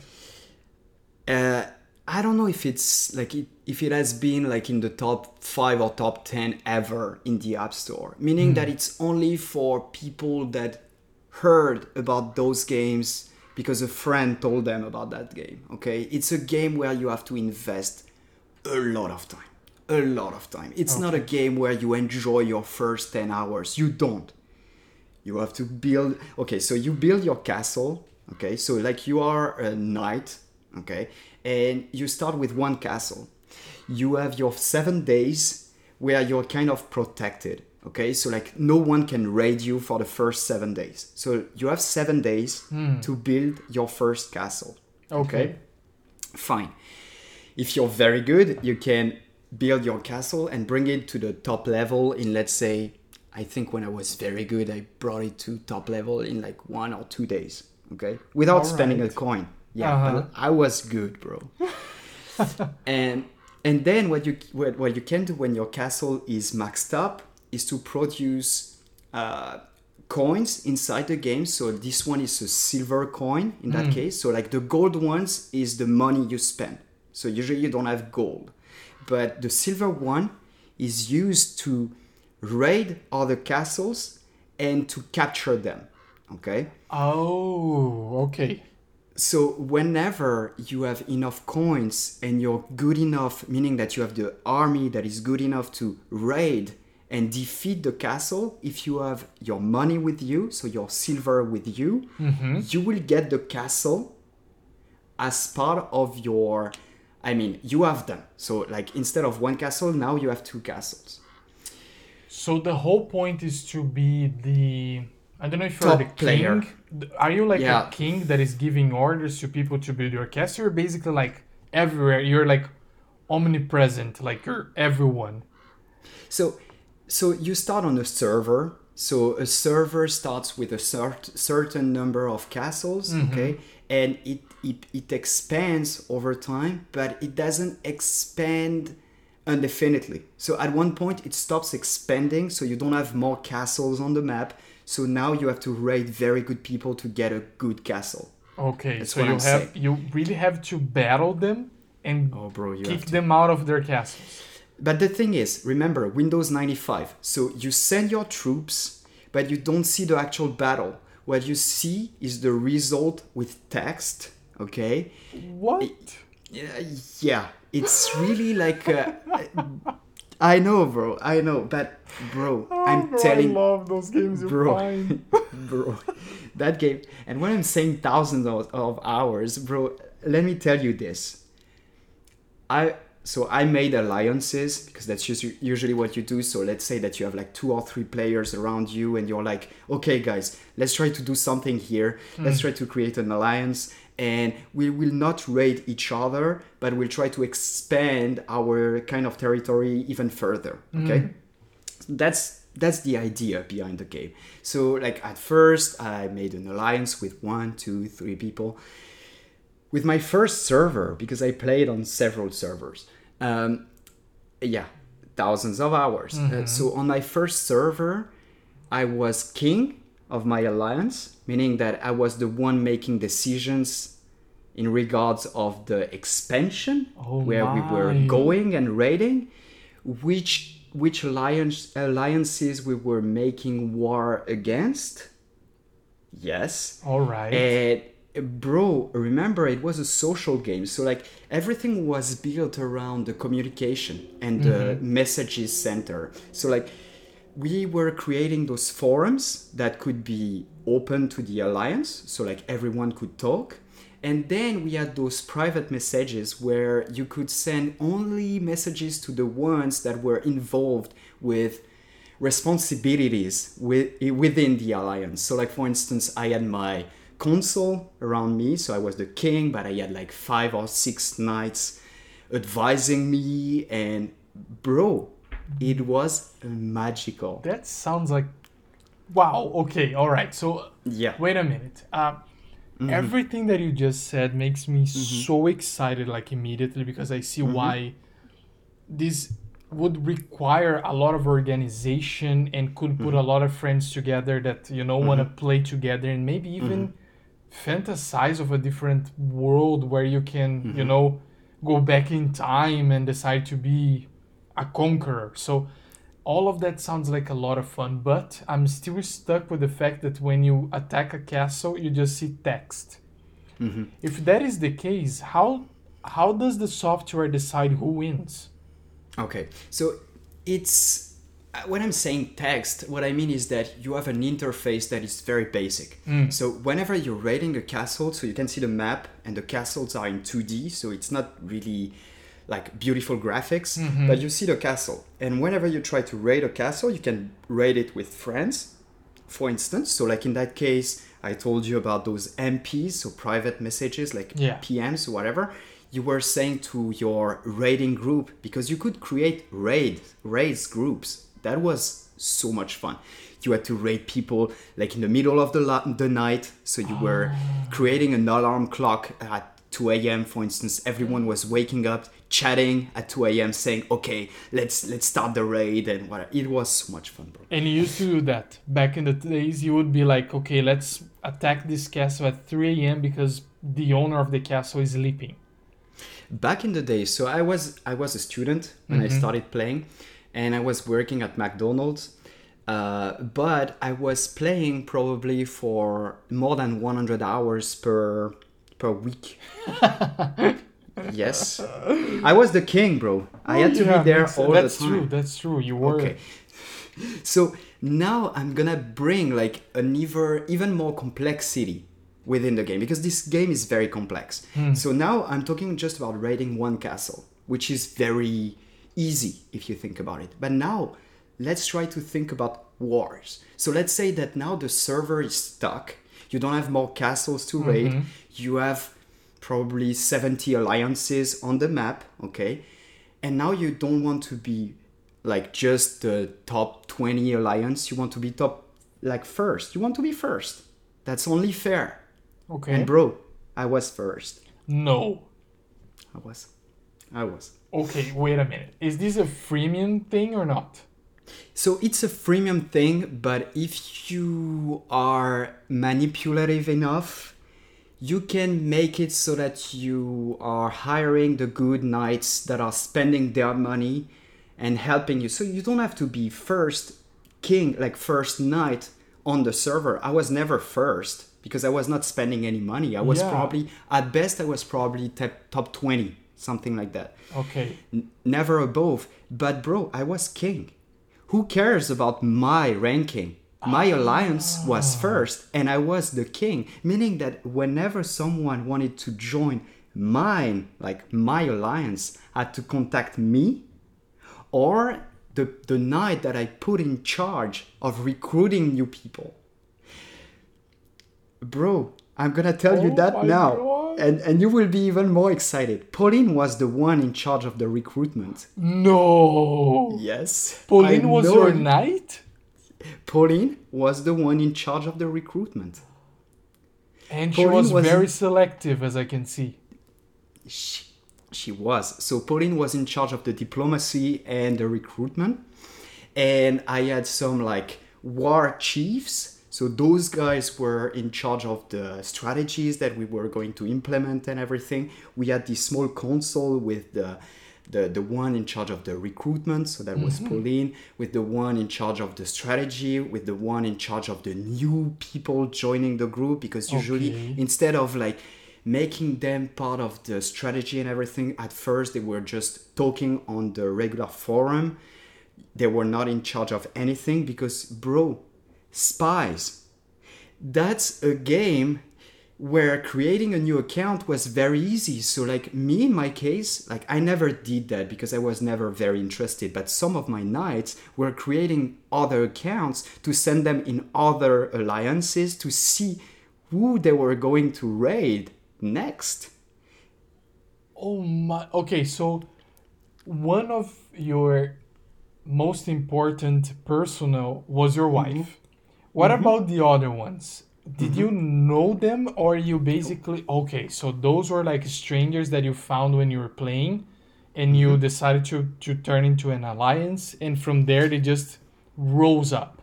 A: Uh, I don't know if it's like it, if it has been like in the top five or top ten ever in the App Store, meaning that it's only for people that heard about those games because a friend told them about that game. Okay, it's a game where you have to invest a lot of time, a lot of time. It's not a game where you enjoy your first ten hours. You don't you have to build okay so you build your castle okay? So like you are a knight okay? And you start with one castle. You have your seven days where you're kind of protected okay? So like no one can raid you for the first seven days. So you have seven days hmm. to build your first castle
B: Okay.
A: fine. If you're very good, you can build your castle and bring it to the top level in, let's say, I think when I was very good, I brought it to top level in like one or two days, okay? Without spending a coin. Yeah,
B: Uh-huh.
A: but I was good, bro. and and then what you what, what you can do when your castle is maxed up is to produce uh, coins inside the game. So this one is a silver coin in that case. So like the gold ones is the money you spend. So usually you don't have gold, but the silver one is used to raid other castles and to capture them. Okay.
B: Oh, okay.
A: So whenever you have enough coins and you're good enough, meaning that you have the army that is good enough to raid and defeat the castle, if you have your money with you, so your silver with you, mm-hmm. you will get the castle as part of your I mean, you have them. So like instead of one castle, now you have two castles.
B: So the whole point is to be the I don't know if you're
A: Top
B: the king.
A: player.
B: Are you like
A: Yeah.
B: a king that is giving orders to people to build your castle? You're basically like everywhere. You're like omnipresent. Like you're everyone.
A: So, so you start on a server. So a server starts with a cert- certain number of castles, mm-hmm. okay, and it, it it expands over time, but it doesn't expand indefinitely. So at one point it stops expanding, so you don't have more castles on the map. So now you have to raid very good people to get a good castle.
B: Okay,
A: That's
B: so you
A: I'm
B: have
A: saying.
B: you really have to battle them and
A: Oh, bro, you
B: kick them out of their castles.
A: But the thing is, remember Windows 95. So you send your troops, but you don't see the actual battle. What you see is the result with text. Okay.
B: What?
A: Yeah, yeah. It's really like uh, I know, bro. I know, but bro, I'm
B: Oh, bro,
A: telling
B: I love those games
A: Bro. bro. That game. And when i'm saying thousands of, of hours bro let me tell you this. I so i made alliances because that's usu- usually what you do. So let's say that you have like two or three players around you and you're like okay guys let's try to do something here. Let's try to create an alliance and we will not raid each other but we'll try to expand our kind of territory even further okay? That's that's the idea behind the game. So like at first i made an alliance with one two three people with my first server because i played on several servers. Um, yeah thousands of hours. Uh, so on my first server i was king of my alliance meaning that i was the one making decisions in regards of the expansion
B: Oh
A: where we were going and raiding which which alliance alliances we were making war against. Yes.
B: All right.
A: and bro remember it was a social game. So like everything was built around the communication and the mm-hmm. messages center. So like we were creating those forums that could be open to the alliance so like everyone could talk and then we had those private messages where you could send only messages to the ones that were involved with responsibilities with, within the alliance. So, like for instance, I had my console around me, so I was the king, but I had like five or six knights advising me, and bro, it was magical.
B: that sounds like wow. Okay. All right. So
A: Yeah.
B: wait a minute. Uh,
A: Mm-hmm.
B: Everything that you just said makes me so excited, like immediately, because I see
A: Mm-hmm.
B: why this would require a lot of organization and could put
A: Mm-hmm.
B: a lot of friends together that you know want to play together and maybe even
A: Mm-hmm.
B: fantasize of a different world where you can
A: Mm-hmm.
B: you know go back in time and decide to be a conqueror. So all of that sounds like a lot of fun, but I'm still stuck with the fact that when you attack a castle, you just see text. If that is the case, how how does the software decide who wins?
A: Okay, so it's uh, when I'm saying text, what I mean is that you have an interface that is very basic. So whenever you're raiding a castle, so you can see the map and the castles are in 2D, so it's not really like beautiful graphics, mm-hmm. but you see the castle. And whenever you try to raid a castle, you can raid it with friends, for instance. So like in that case, I told you about those MPs, so private messages like
B: Yeah.
A: PMs or whatever. You were saying to your raiding group because you could create raid raids groups. That was so much fun. You had to raid people like in the middle of the la- the night. So you were ah. creating an alarm clock at 2 a.m. For instance, everyone was waking up, chatting at 2 a.m., saying, "Okay, let's let's start the raid," and what. It was so much fun, bro.
B: And you used to do that back in the days. You would be like, okay, let's attack this castle at 3 a.m. because the owner of the castle is sleeping.
A: back in the day so i was i was a student when i started playing and i was working at mcdonald's uh, but i was playing probably for more than 100 hours per per week yes i was the king bro i had to
B: Yeah,
A: be there
B: makes-
A: all
B: That's
A: the time
B: true. That's true. You were.
A: Okay. So now I'm gonna bring like an even even more complexity within the game because this game is very complex. Hmm. So now I'm talking just about raiding one castle, which is very easy if you think about it. But now let's try to think about wars. So let's say that now the server is stuck. You don't have more castles to raid. Mm-hmm. You have probably 70 alliances on the map, okay? And now you don't want to be like just the top 20 alliance, you want to be top like first. You want to be first. That's only fair.
B: Okay.
A: And bro, I was first.
B: no.
A: I was. I was.
B: Okay, wait a minute. Is this a freemium thing or not?
A: So it's a freemium thing, but if you are manipulative enough, you can make it so that you are hiring the good knights that are spending their money and helping you. So you don't have to be first king, like first knight on the server. I was never first because I was not spending any money. I was
B: Yeah.
A: probably, at best, I was probably top, top 20 something like that.
B: Okay.
A: N- never above. But bro, I was king. Who cares about my ranking? My oh. alliance was first, and I was the king, meaning that whenever someone wanted to join mine, like my alliance, had to contact me, or the, the knight that I put in charge of recruiting new people. Bro, I'm gonna tell you
B: Oh
A: that now.
B: God.
A: And, and you will be even more excited. Pauline was the one in charge of the recruitment.
B: No.
A: Yes.
B: Pauline
A: I
B: was
A: know
B: your knight?
A: Pauline was the one in charge of the recruitment.
B: And she was
A: was-
B: very selective, as I can see.
A: She, she was. So Pauline was in charge of the diplomacy and the recruitment. And I had some like war chiefs. So those guys were in charge of the strategies that we were going to implement and everything. We had this small console with the the, the one in charge of the recruitment, so that was mm-hmm. Pauline, with the one in charge of the strategy, with the one in charge of the new people joining the group, because usually
B: Okay.
A: instead of like making them part of the strategy and everything at first they were just talking on the regular forum they were not in charge of anything because bro spies that's a game where creating a new account was very easy so like me in my case like i never did that because i was never very interested but some of my knights were creating other accounts to send them in other alliances to see who they were going to raid next
B: Oh my. Okay, so one of your most important personnel was your mm-hmm. wife. What mm-hmm. about the other ones? Did you know them or you basically okay, so those were like strangers that you found when you were playing and you mm-hmm. decided to to turn into an alliance and from there they just rose up.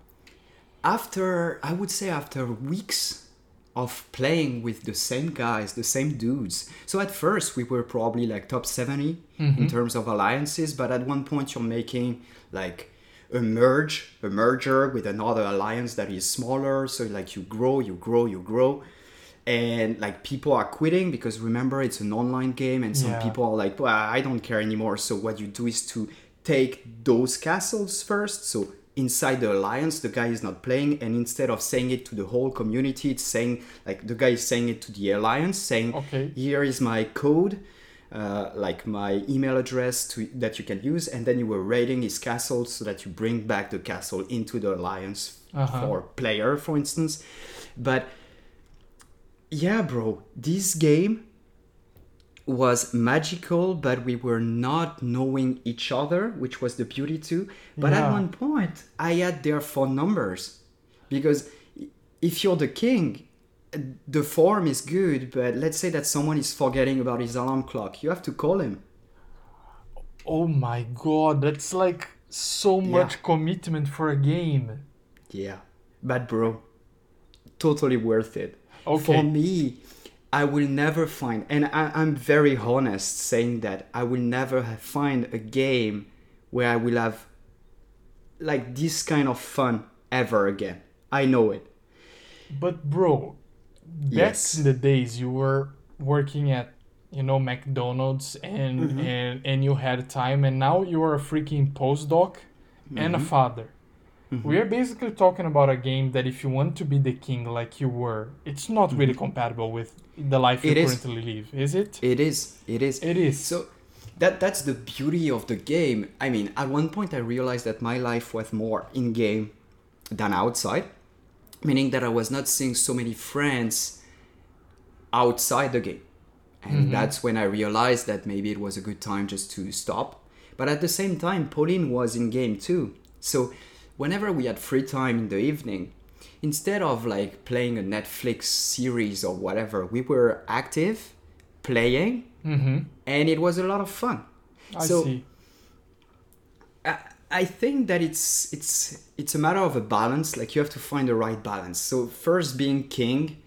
A: after i would say after weeks of playing with the same guys the same dudes. So at first we were probably like top 70 in mm-hmm. terms of alliances but at one point you're making like a merge a merger with another alliance that is smaller. So like you grow you grow you grow. And like people are quitting because remember it's an online game and some
B: Yeah.
A: people are like well i don't care anymore. So what you do is to take those castles first. So inside the alliance the guy is not playing. And instead of saying it to the whole community it's saying like the guy is saying it to the alliance saying
B: Okay.
A: here is my code uh, like my email address to that you can use and then you were raiding his castle so that you bring back the castle into the alliance
B: Uh-huh.
A: for player for instance. But yeah bro this game was magical but we were not knowing each other which was the beauty too. But at one point i had their phone numbers. Because if you're the king the form is good but let's say that someone is forgetting about his alarm clock. You have to call him.
B: Oh my god, that's like so much commitment for a game.
A: yeah. But bro totally worth it.
B: Okay.
A: for me i will never find and I, i'm very honest saying that i will never have, find a game where i will have like this kind of fun ever again. I know it.
B: But bro, back
A: Yes.
B: in the days you were working at you know McDonald's and
A: Mm-hmm.
B: and and you had time and now you are a freaking postdoc and
A: Mm-hmm.
B: a father. We are basically talking about a game that if you want to be the king like you were, it's not really compatible with the life you
A: Mm-hmm. It is.
B: currently live, is it?
A: it is it is
B: It is.
A: So that that's the beauty of the game. I mean, at one point I realized that my life was more in game than outside, meaning that I was not seeing so many friends outside the game. And that's when I realized that maybe it was a good time just to stop. But at the same time, Pauline was in game too. So whenever we had free time in the evening, instead of like playing a Netflix series or whatever, we were active, playing,
B: mm-hmm.
A: and it was a lot of fun.
B: I
A: so
B: see.
A: I, think that it's it's it's a matter of a balance. Like you have to find the right balance. So first, being king,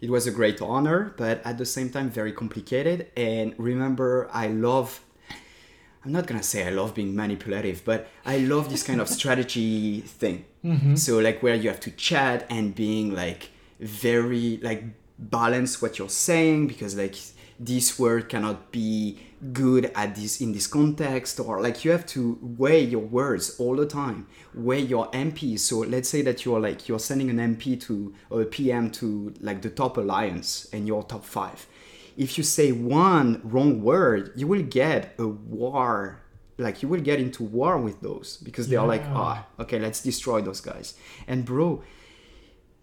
A: it was a great honor, but at the same time very complicated. And remember, I love. I'm not gonna say I love being manipulative, but I love this kind of strategy thing. Mm-hmm. So like where you have to chat and being like very like balance what you're saying because like this word cannot be good at this in this context or like you have to weigh your words all the time weigh your mp so let's say that you're like you're sending an mp to or a pm to like the top alliance and you're top five. If you say one wrong word you will get a war like you will get into war with those because they are like ah okay let's destroy those guys. And bro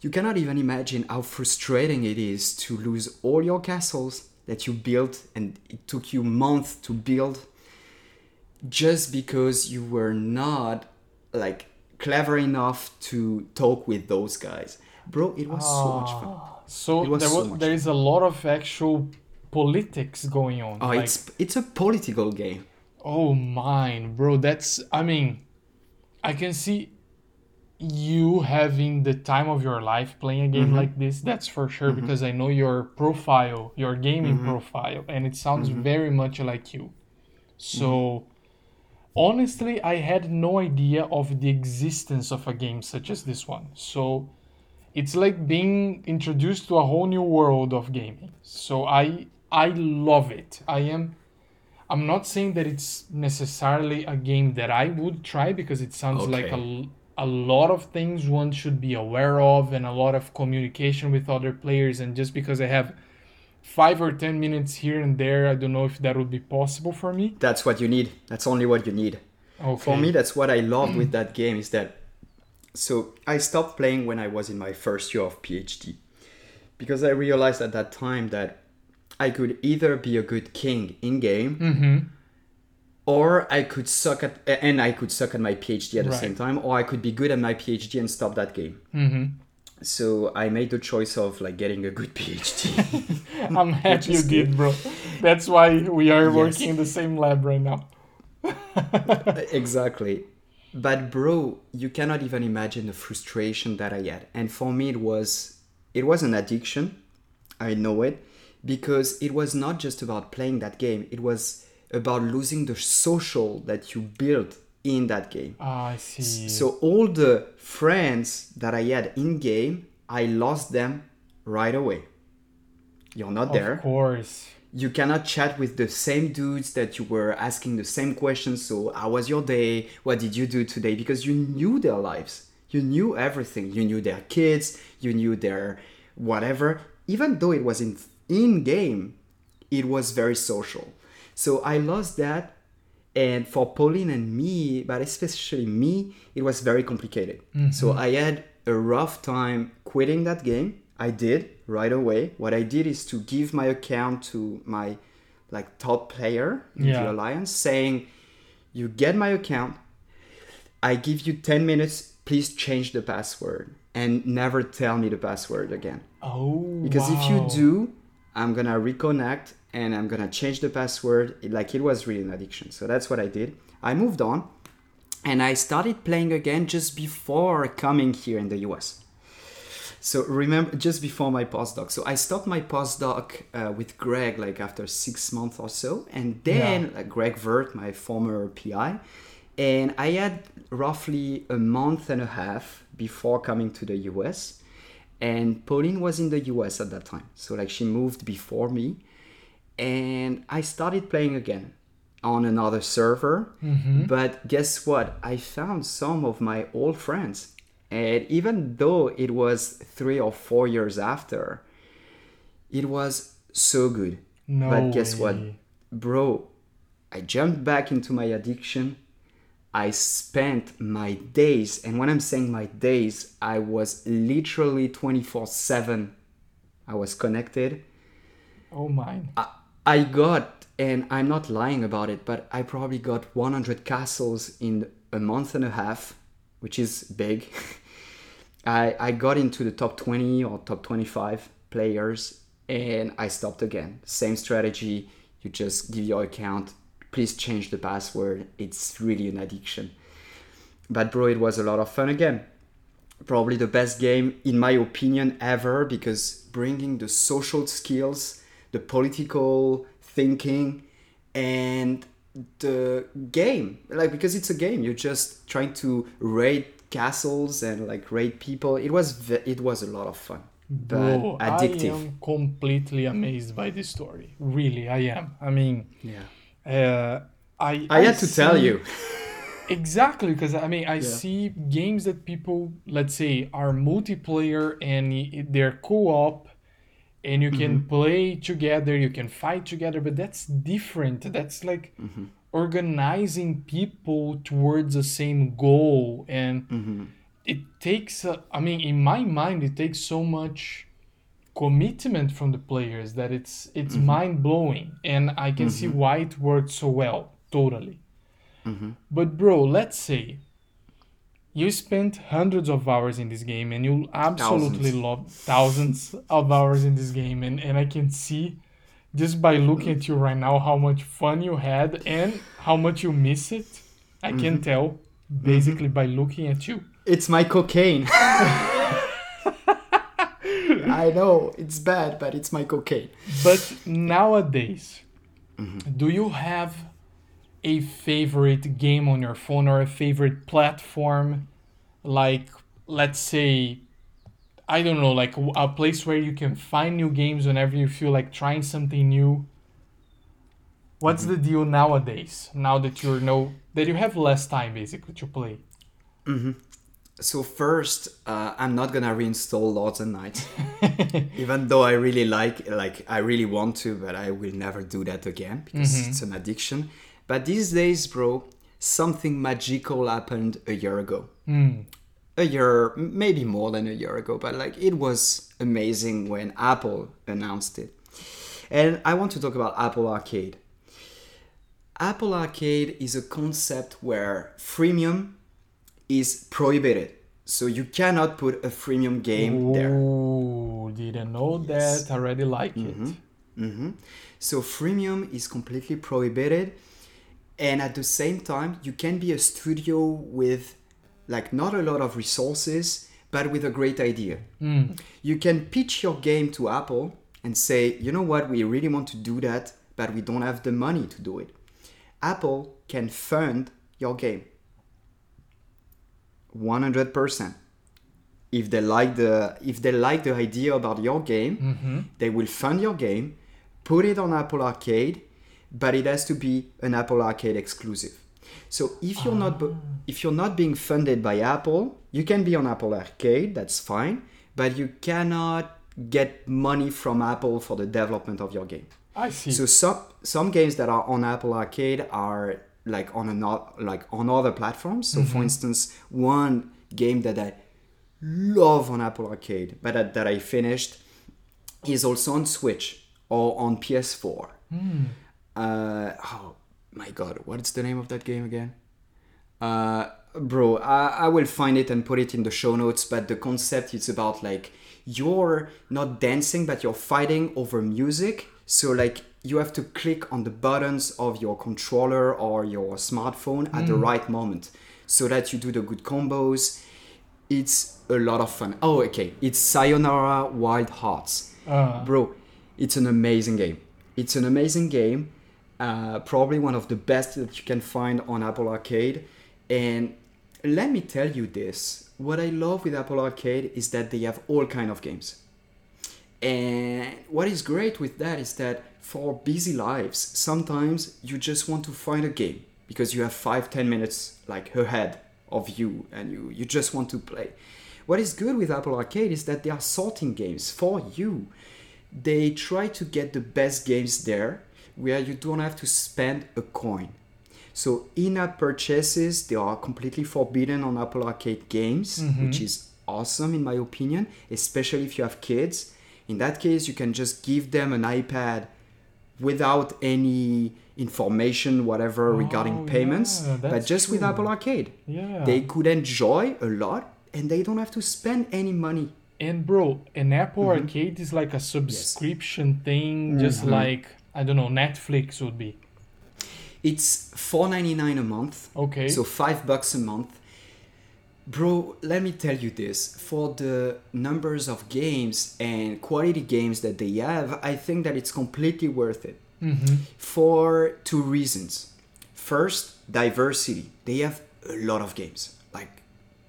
A: you cannot even imagine how frustrating it is to lose all your castles that you built and it took you months to build just because you were not like clever enough to talk with those guys bro it was so much ah, fun
B: So
A: was
B: there,
A: so
B: was,
A: much
B: there is a lot of actual politics going on.
A: oh
B: like,
A: it's it's a political game
B: oh mine, bro. That's I mean, I can see you having the time of your life playing a game
A: Mm-hmm.
B: like this. That's for sure because I know your profile, your gaming
A: Mm-hmm.
B: profile, and it sounds very much like you. So. Honestly, I had no idea of the existence of a game such as this one. So, it's like being introduced to a whole new world of gaming. So I I love it. I am I'm not saying that it's necessarily a game that I would try because it sounds like a,
A: Okay.
B: A lot of things one should be aware of and a lot of communication with other players and just because I have 5 or 10 minutes here and there I don't know if that would be possible for me.
A: that's what you need that's only what you need
B: Okay.
A: for me that's what i love with that game is that so i stopped playing when i was in my first year of phd because i realized at that time that i could either be a good king in game
B: Mhm.
A: Or i could suck at and i could suck at my phd at the
B: Right.
A: same time or i could be good at my phd and stop that game
B: Mhm.
A: so i made the choice of like getting a good phd
B: I'm happy you did, bro. That's why we are
A: Yes.
B: working in the same lab right now.
A: exactly but bro you cannot even imagine the frustration that i had and for me it was it was an addiction i know it because it was not just about playing that game it was about losing the social that you built in that game
B: Ah, I see.
A: so all the friends that i had in game i lost them right away you're not there
B: Of course.
A: you cannot chat with the same dudes that you were asking the same questions. So, how was your day? What did you do today? Because you knew their lives, you knew everything. You knew their kids, you knew their whatever. Even though it was in in game, it was very social. So I lost that, and for Pauline and me, but especially me, it was very complicated. Mm-hmm. So I had a rough time quitting that game. I did right away. What I did is to give my account to my like top player in
B: Yeah.
A: the alliance, saying, "You get my account. I give you ten minutes. Please change the password and never tell me the password again."
B: Oh,
A: Because if you do, I'm gonna reconnect and I'm gonna change the password. It- like it was really an addiction. So that's what I did. I moved on and I started playing again just before coming here in the US. So remember, just before my postdoc. So I stopped my postdoc uh, with Greg like after six months or so, and then uh, Greg Vert, my former PI, and I had roughly a month and a half before coming to the US, and Pauline was in the US at that time. So like she moved before me, and I started playing again on another server. Mm-hmm. But guess what? I found some of my old friends. And even though it was three or four years after, it was so good.
B: No
A: but guess what? Bro, I jumped back into my addiction. I spent my days, and when I'm saying my days, I was literally 24 7. I was connected.
B: Oh mine.
A: I, I got, and I'm not lying about it, but I probably got 100 castles in a month and a half, which is big. I, I got into the top 20 or top 25 players and I stopped again. Same strategy. You just give your account, please change the password. It's really an addiction. But, bro, it was a lot of fun again probably the best game in my opinion ever because bringing the social skills the political thinking and the game like because it's a game you're just trying to raid castles and like raid people it was it was a lot of fun but
B: Bro,
A: addictive.
B: I am completely amazed by this story. Really, I am. I mean,
A: Yeah.
B: uh, I
A: I had to tell you.
B: Exactly, because I mean, I
A: Yeah.
B: see games that people, let's say, are multiplayer and they're co-op, and you can
A: Mm-hmm.
B: play together, you can fight together, but that's different. That's like
A: Mm-hmm.
B: organizing people towards the same goal, and
A: Mm-hmm.
B: it takes. A, I mean, in my mind, it takes so much commitment from the players that it's it's
A: Mm-hmm.
B: mind blowing, and I can see why it worked so well. Totally. But bro, let's say you spent hundreds of hours in this game and you absolutely
A: Thousands.
B: love thousands of hours in this game and, and I can see just by looking at you right now how much fun you had and how much you miss it. I can tell basically by looking at you.
A: It's my cocaine. I know it's bad, but it's my cocaine.
B: But nowadays,
A: Mm-hmm.
B: do you have a favorite game on your phone or a favorite platform? Like, let's say, I don't know, like a place where you can find new games whenever you feel like trying something new. What's
A: Mm-hmm.
B: the deal nowadays? Now that you know that you have less time basically to play.
A: So first, uh, I'm not gonna reinstall Lords and Knights, even though I really like, like I really want to, but I will never do that again because it's an addiction. But these days, bro, something magical happened a year ago. A year, maybe more than a year ago, but like it was amazing when Apple announced it. And I want to talk about Apple Arcade. Apple Arcade is a concept where freemium is prohibited. So you cannot put a freemium game there.
B: Ooh, didn't know that. I already like it.
A: hmm So freemium is completely prohibited, and at the same time, you can be a studio with like not a lot of resources, but with a great idea. Hmm. You can pitch your game to Apple and say, you know what, we really want to do that, but we don't have the money to do it. Apple can fund your game. 100% if they like the if they like the idea about your game mm-hmm. they will fund your game put it on apple arcade but it has to be an apple arcade exclusive so if you're not ah. if you're not being funded by apple you can be on apple arcade that's fine but you cannot get money from apple for the development of your game
B: I see.
A: so some some games that are on Apple Arcade are like on another like on other platforms. So for mm-hmm. instance, one game that I love on Apple Arcade, but that, that I finished, is also on Switch or on PS4. Uh, oh my god, what's the name of that game again? Uh, bro, I, I will find it and put it in the show notes. But the concept is about like you're not dancing, but you're fighting over music. So like you have to click on the buttons of your controller or your smartphone at the right moment, so that you do the good combos. It's a lot of fun. Oh, okay. It's Sayonara Wild Hearts
B: Uh,
A: bro it's an amazing game it's an amazing game uh, probably one of the best that you can find on apple arcade. And let me tell you this what i love with apple arcade is that they have all kind of games. And what is great with that is that for busy lives sometimes you just want to find a game because you have five ten minutes like ahead of you and you you just want to play. What is good with apple arcade is that they are sorting games for you. They try to get the best games there where you don't have to spend a coin. So in-app purchases they are completely forbidden on apple arcade games which is awesome in my opinion especially if you have kids. In that case you can just give them an ipad without any information whatever regarding
B: Oh,
A: payments
B: yeah,
A: but just with apple arcade.
B: Yeah.
A: they could enjoy a lot and they don't have to spend any money.
B: And bro, an Apple
A: Mm-hmm.
B: Arcade is like a subscription thing, just like I don't know, Netflix would be.
A: it's 4.99 a month
B: Okay.
A: so five bucks a month bro let me tell you this for the numbers of games and quality games that they have i think that it's completely worth it
B: mm-hmm.
A: for two reasons first diversity they have a lot of games like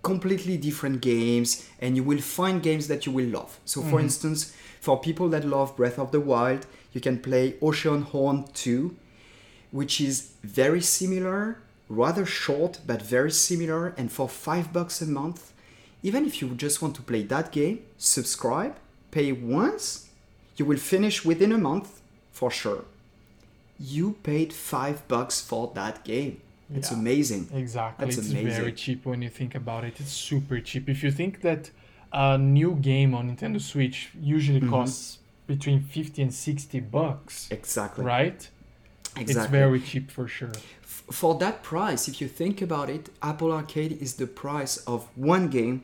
A: completely different games and you will find games that you will love. So for instance, for people that love Breath of the Wild, you can play Oceanhorn 2, which is very similar, rather short but very similar and for 5 bucks a month, even if you just want to play that game, subscribe, pay once, you will finish within a month for sure. You paid 5 bucks for that game. It's
B: Yeah.
A: amazing.
B: Exactly.
A: That's
B: it's
A: amazing.
B: very cheap when you think about it. It's super cheap. If you think that a new game on Nintendo Switch usually
A: Mm-hmm.
B: costs between 50 and 60 bucks,
A: Exactly.
B: right?
A: Exactly.
B: It's very cheap for sure.
A: F- for that price, if you think about it, Apple Arcade is the price of one game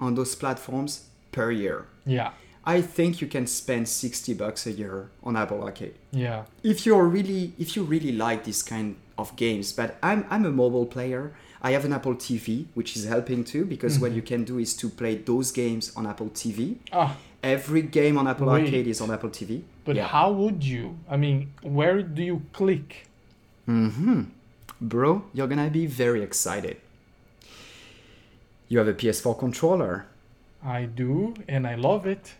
A: on those platforms per year.
B: Yeah.
A: I think you can spend 60 bucks a year on Apple Arcade.
B: Yeah.
A: If you're really if you really like this kind of games, but I'm I'm a mobile player. I have an Apple TV, which is helping too, because what you can do is to play those games on Apple TV.
B: Ah,
A: Every game on Apple
B: Wait.
A: Arcade is on Apple TV.
B: but
A: Yeah.
B: how would you? I mean, where do you click? Mm-hmm.
A: Bro, you're gonna be very excited. You have a PS4 controller.
B: I do, and I love it.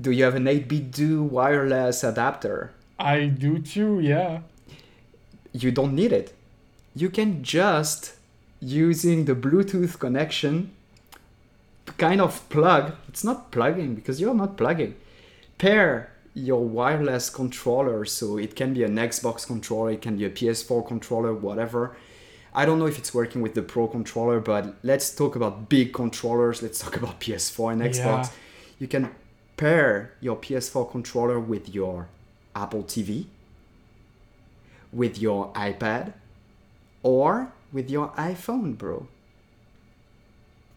A: Do you have an 8BitDo wireless adapter?
B: I do too, yeah.
A: You don't need it. You can just using the Bluetooth connection kind of plug. It's not plugging because you're not plugging. Pair your wireless controller so it can be an Xbox controller, it can be a PS4 controller, whatever. I don't know if it's working with the Pro controller, but let's talk about big controllers. Let's talk about PS4 and Xbox.
B: Yeah.
A: You can pair your PS4 controller with your Apple TV, with your iPad, or with your iPhone, bro.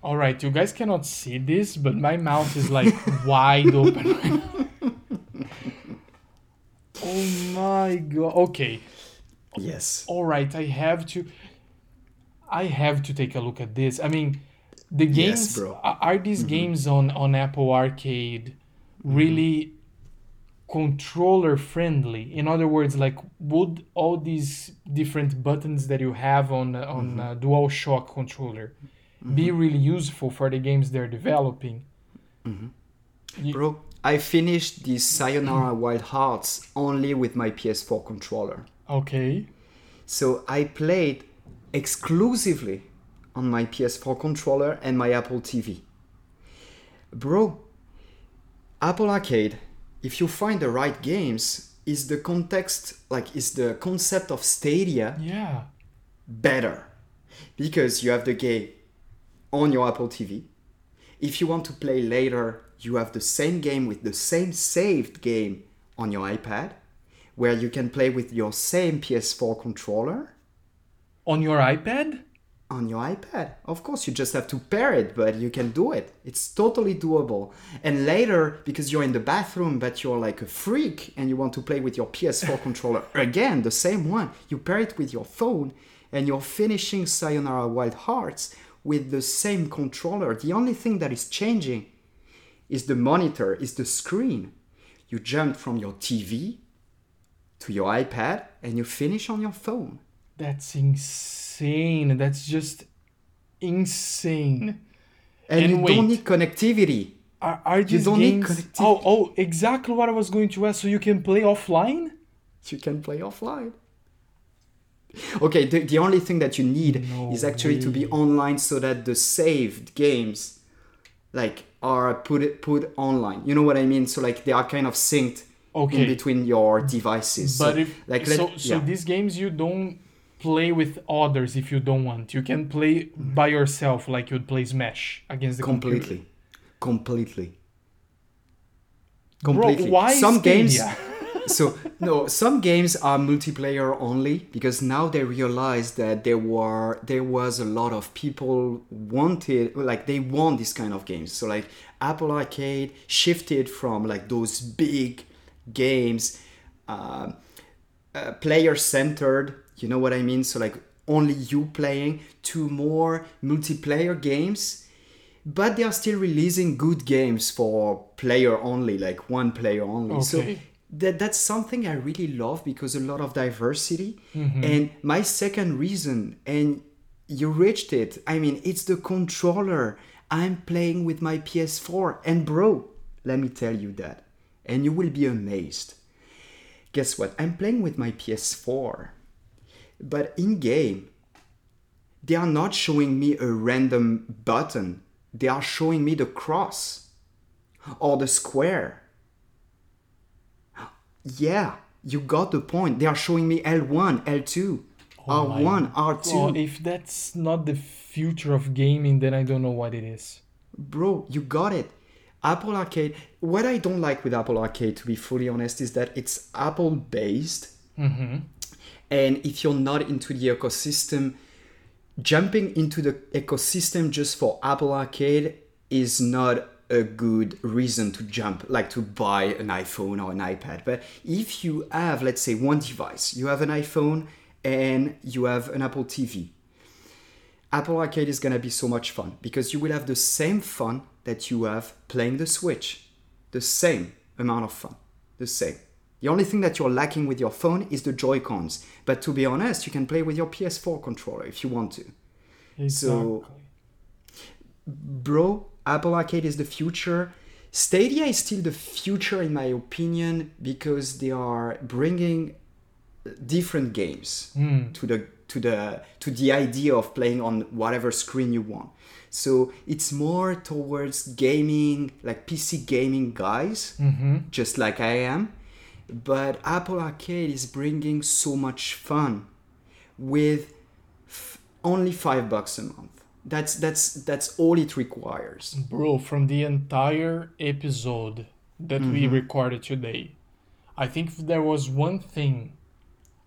B: All right, you guys cannot see this, but my mouth is like wide open. Oh my god. Okay.
A: Yes.
B: All right, I have to I have to take a look at this. I mean, the
A: Yes,
B: games
A: bro.
B: are are these games on on Apple Arcade really controller friendly? In other words, like would all these different buttons that you have on uh, on uh, DualShock controller be mm-hmm. really useful for the games they're developing? Mm-hmm.
A: Bro, I finished the Sayonara Wild Hearts only with my PS4 controller.
B: Okay.
A: So I played exclusively on my PS4 controller and my Apple TV. Bro, Apple Arcade, if you find the right games, is the context, like, is the concept of Stadia
B: Yeah.
A: better because you have the game on your Apple TV. If you want to play later, you have the same game with the same saved game on your iPad, where you can play with your same PS4 controller
B: On your iPad?
A: on your iPad. Of course, you just have to pair it, but you can do it. It's totally doable. And later, because you're in the bathroom, but you're like a freak and you want to play with your PS4 controller again, the same one, you pair it with your phone and you're finishing Sayonara Wild Hearts with the same controller. The only thing that is changing is the monitor, is the screen. You jump from your TV to your iPad and you finish on your phone.
B: That's insane. That's just insane.
A: And,
B: And
A: you
B: wait.
A: don't need connectivity.
B: Are, are these
A: don't need connectivity.
B: Oh, oh, exactly what I was going to ask. So you can play offline?
A: you can play offline. Okay, the, the only thing that you need
B: No
A: is actually to be online so that the saved games like are put it put online. You know what I mean? So like they are kind of synced
B: Okay.
A: in between your devices.
B: But
A: so,
B: if
A: like
B: so,
A: let-
B: so
A: yeah.
B: these games you don't play with others if you don't want. You can play by yourself, like you'd play Smash against the computer.
A: completely, completely,
B: Bro,
A: completely.
B: why
A: Some games. So no some games are multiplayer only because now they realize that there were there was a lot of people wanted like they want this kind of games. So like apple arcade shifted from like those big games uh, uh, player centered you know what i mean? So like only you playing to more multiplayer games but they are still releasing good games for player only like one player only. So
B: Okay.
A: That that's something I really love because a lot of diversity.
B: Mm-hmm.
A: And my second reason, and You reached it. I mean, it's the controller. I'm playing with my PS4. And bro, let me tell you that. And you will be amazed. Guess what? I'm playing with my PS4. But in game, they are not showing me a random button. They are showing me the cross or the square. Yeah, you got the point. They are showing me L1, L2,
B: Oh
A: R1, R2.
B: God, if that's not the future of gaming, then I don't know what it is.
A: Bro, you got it. Apple Arcade. What I don't like with Apple Arcade, to be fully honest, is that it's Apple based. Mm-hmm. And if you're not into the ecosystem, jumping into the ecosystem just for Apple Arcade is not a good reason to jump, like to buy an iPhone or an iPad. But if you have, let's say, one device, you have an iPhone and you have an Apple TV, Apple Arcade is gonna be so much fun because you will have the same fun that you have playing the Switch. The same amount of fun. The same. The only thing that you're lacking with your phone is the Joy-Cons. But to be honest, you can play with your PS4 controller if you want to.
B: Exactly.
A: Bro, Apple Arcade is the future. Stadia is still the future in my opinion because they are bringing different games hmm. to the to the to the idea of playing on whatever screen you want. So it's more towards gaming, like PC gaming guys, mm-hmm. just like I am. But Apple Arcade is bringing so much fun with f- only five bucks a month. That's that's that's all it requires.
B: Bro, from the entire episode that we mm-hmm. recorded today, I think if there was one thing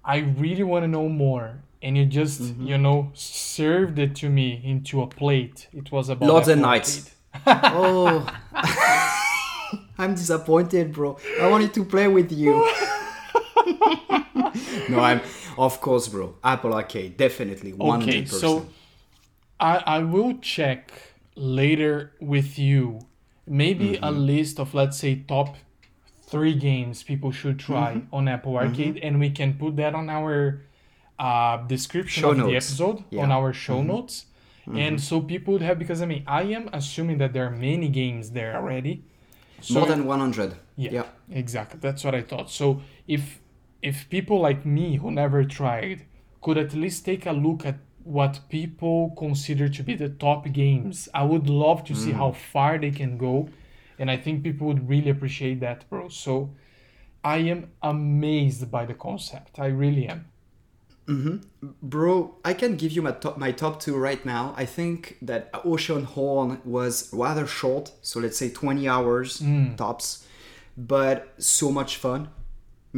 B: I really want to know more, and you just, mm-hmm. you know, served it to me into a plate, it was about
A: Lords and Knights. Oh, I'm disappointed, bro. I wanted to play with you. no, I'm of course, bro. Apple Arcade, definitely, one
B: Okay,
A: hundred
B: so
A: percent.
B: I I will check later with you maybe a
A: Mm-hmm.
B: list of let's say top three games people should try
A: Mm-hmm.
B: on Apple Arcade, and we can put that on our uh, description
A: Show
B: of the
A: notes.
B: episode on
A: Yeah. Mm-hmm.
B: our show notes. And so people would have because I mean I am assuming that there are many games there already. So
A: More than one hundred.
B: yeah,
A: yeah.
B: exactly. That's what I thought. So if if people like me who never tried could at least take a look at what people consider to be the top games, I would love to see mm. how far they can go, and I think people would really appreciate that, bro. So I am amazed by the concept. I really am. Mm-hmm.
A: Bro, I can give you my top, my top two right now. I think that Oceanhorn was rather short, so let's say 20 hours mm. tops, but so much fun.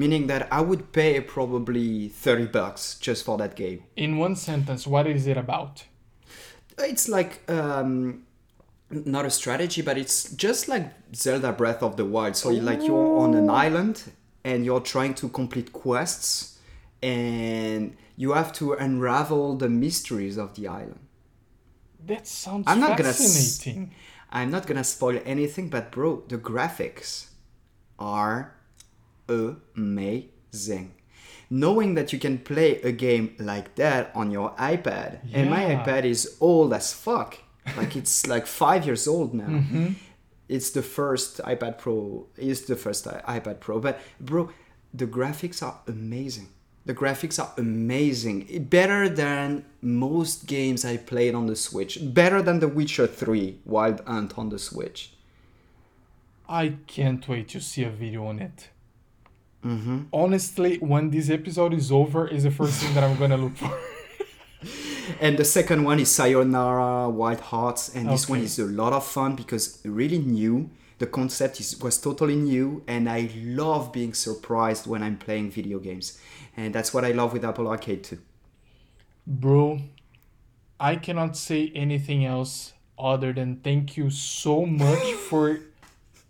A: Meaning that I would pay probably 30 bucks just for that game.
B: In one sentence, what is it about?
A: It's like um, not a strategy, but it's just like Zelda Breath of the Wild. So you like you're on an island and you're trying to complete quests, and you have to unravel the mysteries of the island.
B: That sounds
A: I'm not gonna s-
B: fascinating.
A: I'm not gonna spoil anything, but bro, the graphics are amazing. Knowing that you can play a game like that on your iPad, and my iPad is old as fuck. Like it's like five years old now.
B: Mm-hmm.
A: It's the first iPad Pro. Is the first iPad Pro, but bro, the graphics are amazing. The graphics are amazing. Better than most games I played on the Switch. Better than The Witcher 3 Wild Hunt on the Switch.
B: I can't wait to see a video on it.
A: Mm-hmm.
B: Honestly, when this episode is over, is the first thing that I'm gonna look for.
A: And the second one is Sayonara Wild Hearts, and this one is a lot of fun because really new. The concept is was totally new, and I love being surprised when I'm playing video games, and that's what I love with Apple Arcade too.
B: Bro, I cannot say anything else other than thank you so much for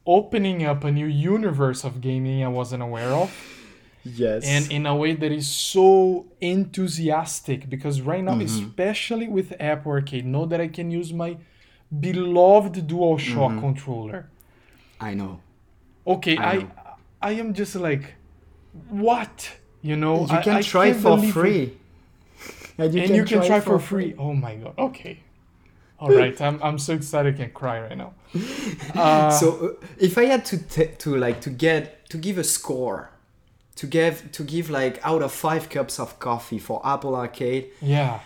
B: opening up a new universe of gaming I wasn't aware of.
A: Yes.
B: and in a way that is so enthusiastic because right now mm-hmm. especially with apple arcade know that i can use my beloved DualShock mm-hmm. controller
A: I know.
B: okay
A: I
B: I,
A: know.
B: I am just like what you know
A: You can
B: I
A: try
B: can't
A: for
B: it.
A: free. and you
B: and
A: can
B: you can
A: try,
B: try, for free. Oh my god. Okay. All right. I'm, I'm so excited I can cry right now. Uh,
A: so uh, if I had to t- to like to get to give a score, to give to give like out of five cups of coffee for Apple Arcade,
B: yeah.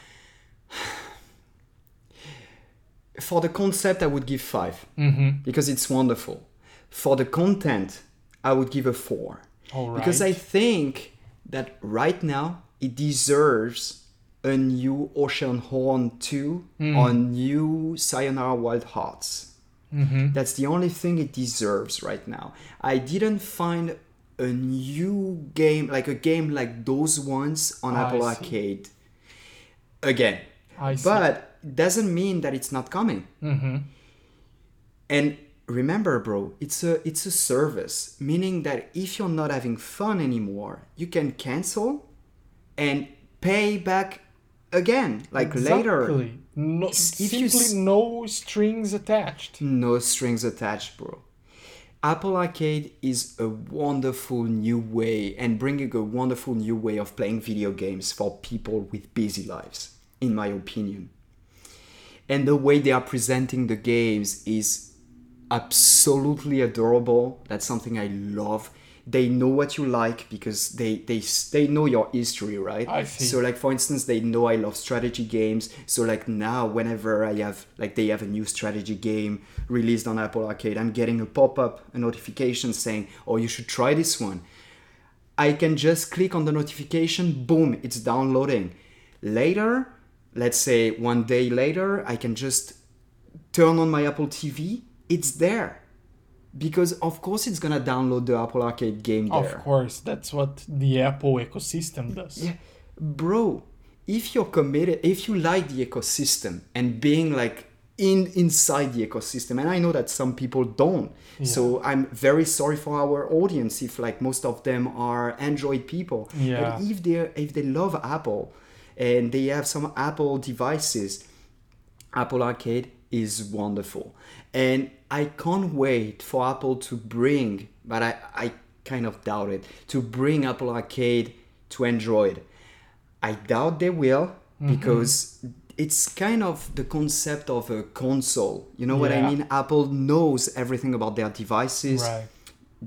A: for the concept I would give five
B: Mm-hmm.
A: because it's wonderful. For the content, I would give a four
B: All right.
A: because I think that right now it deserves a new Oceanhorn 2
B: Hmm.
A: or new Sayonara Wild Hearts.
B: Mm-hmm.
A: That's the only thing it deserves right now. I didn't find a new game like a game like those ones on
B: I
A: Apple
B: see.
A: Arcade again.
B: I.
A: But it doesn't mean that it's not coming.
B: Mm-hmm.
A: And remember, bro, it's a it's a service, meaning that if you're not having fun anymore, you can cancel and pay back again, like later.
B: No,
A: If you
B: simply
A: s-
B: no strings attached.
A: No strings attached, bro. Apple Arcade is a wonderful new way and bringing a wonderful new way of playing video games for people with busy lives, in my opinion. And the way they are presenting the games is absolutely adorable. That's something I love. They know what you like because they they they know your history, right?
B: I see.
A: So like for instance, they know I love strategy games. So like now whenever I have like they have a new strategy game released on Apple Arcade, I'm getting a pop-up, a notification saying, "Oh, you should try this one." I can just click on the notification, boom, it's downloading. Later, let's say one day later, I can just turn on my Apple TV, it's there. Because of course it's gonna download the Apple Arcade game there.
B: Of course, that's what the Apple ecosystem does.
A: Yeah, bro. If you're committed, if you like the ecosystem and being like in inside the ecosystem, and I know that some people don't. So I'm very sorry for our audience if like most of them are Android people.
B: Yeah.
A: But if they if they love Apple and they have some Apple devices, Apple Arcade is wonderful. And I can't wait for Apple to bring, but I, I kind of doubt it, to bring Apple Arcade to Android. I doubt they will mm-hmm. because it's kind of the concept of a console. You know what I mean? Apple knows everything about their devices
B: Right.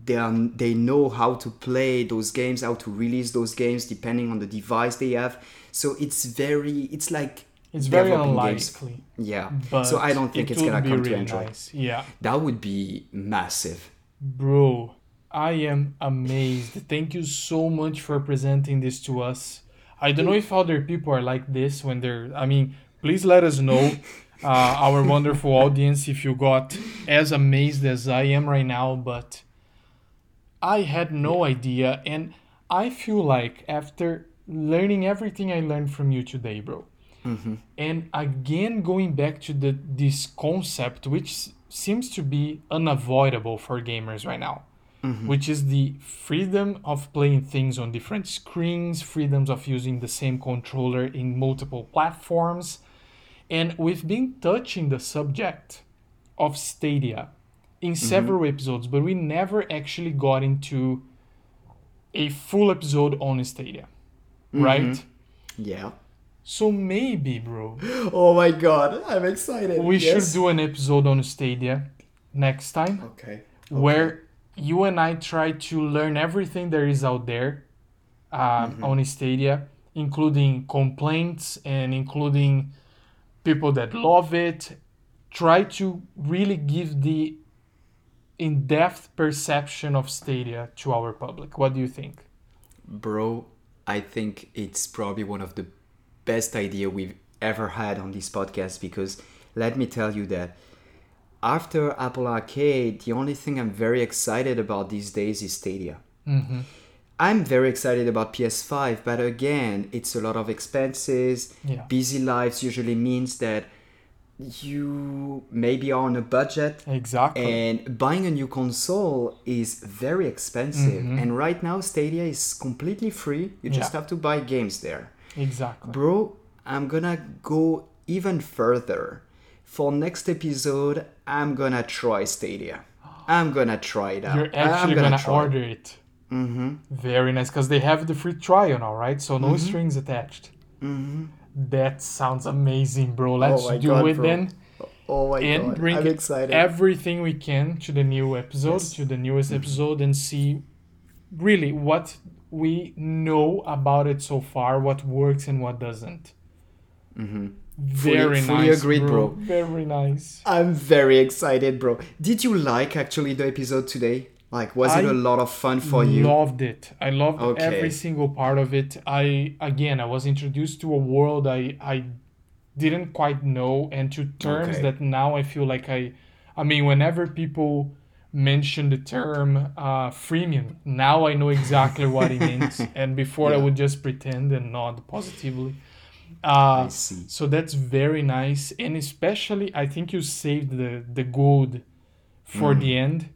A: they are, they know how to play those games how to release those games depending on the device they have so it's very it's like
B: It's very
A: developing games.
B: unlikely.
A: yeah
B: But
A: so i don't think
B: it
A: it's gonna come to
B: really
A: android
B: nice. Yeah.
A: that would be massive
B: Bro, I am amazed. Thank you so much for presenting this to us. I don't know if other people are like this when they're. I mean, please let us know, uh, our wonderful audience, if you got as amazed as I am right now. But I had no idea, and I feel like after learning everything I learned from you today, bro, Mm-hmm. and again going back to the this concept which seems to be unavoidable for gamers right now mm-hmm. which is the freedom of playing things on different screens freedoms of using the same controller in multiple platforms and we've been touching the subject of stadia in mm-hmm. several episodes but we never actually got into a full episode on stadia right?
A: Yeah
B: so maybe bro
A: oh my god i'm excited
B: we
A: Yes.
B: should do an episode on Stadia next time
A: okay
B: where you and I try to learn everything there is out there uh,
A: Mm-hmm.
B: on Stadia, including complaints and including people that love it. Try to really give the in depth perception of Stadia to our public. What do you think?
A: bro i think it's probably one of the best idea we've ever had on this podcast because let me tell you that after apple arcade the only thing i'm very excited about these days is stadia
B: Mm-hmm.
A: i'm very excited about ps5 but again it's a lot of expenses
B: Yeah.
A: busy lives usually means that you maybe are on a budget
B: Exactly.
A: and buying a new console is very expensive.
B: Mhm.
A: And right now, Stadia is completely free. You just
B: Yeah.
A: have to buy games there.
B: Exactly.
A: Bro, I'm gonna go even further. For next episode, I'm gonna try Stadia. I'm gonna try it out.
B: You're actually
A: I'm
B: gonna,
A: try
B: order it.
A: Mm-hmm.
B: Very nice, because they have the free trial now, right? So no strings attached.
A: Mm-hmm.
B: That sounds amazing, bro. Let's
A: my
B: do
A: God,
B: it
A: bro.
B: then.
A: Oh my
B: and
A: god,
B: bring
A: I'm excited.
B: everything we can to the new episode,
A: Yes. Mm-hmm.
B: to the newest episode, and see really what we know about it so far, what works and what doesn't.
A: Mm-hmm.
B: Very
A: fully
B: nice,
A: agreed, bro.
B: Very nice.
A: I'm very excited, bro. Did you like actually the episode today? Like, was it a lot of fun for you?
B: I loved it. I loved
A: Okay.
B: every single part of it. I again, I was introduced to a world I I didn't quite know, and to terms
A: Okay.
B: that now I feel like I. I mean, whenever people mention the term uh, freemium, now I know exactly what it means, and before I would just pretend and nod positively. Uh,
A: I see.
B: so that's very nice, and especially I think you saved the the gold for
A: Mm.
B: the end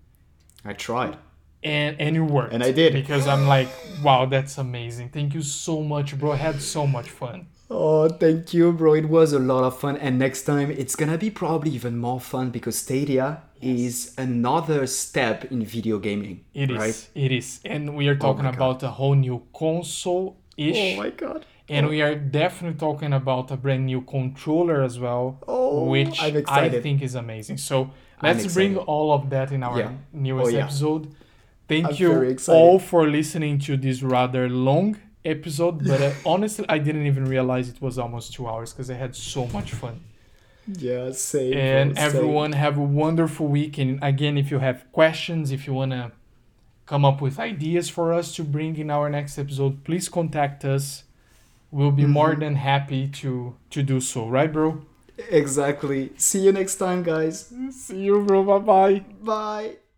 A: I tried.
B: and and it worked
A: And I did.
B: because i'm like wow that's amazing thank you so much bro i had so much fun
A: Oh, thank you, bro. It was a lot of fun. And next time, it's gonna be probably even more fun because Stadia is another step in video gaming.
B: It is,
A: right?
B: it is and we are talking
A: my God.
B: about a whole new console ish
A: Oh my god.
B: and we are definitely talking about a brand new controller as well
A: Oh,
B: which i think is amazing so let's bring all of that in our
A: Yeah.
B: newest
A: Oh, yeah.
B: episode thank
A: I'm
B: you all for listening to this rather long episode but uh, honestly i didn't even realize it was almost two hours because i had so much fun
A: Yeah, same.
B: and
A: same.
B: everyone have a wonderful week and again if you have questions if you want to come up with ideas for us to bring in our next episode please contact us we'll be more
A: Mhm.
B: than happy to to do so right bro
A: Exactly. See you next time, guys.
B: see you bro bye bye
A: Bye.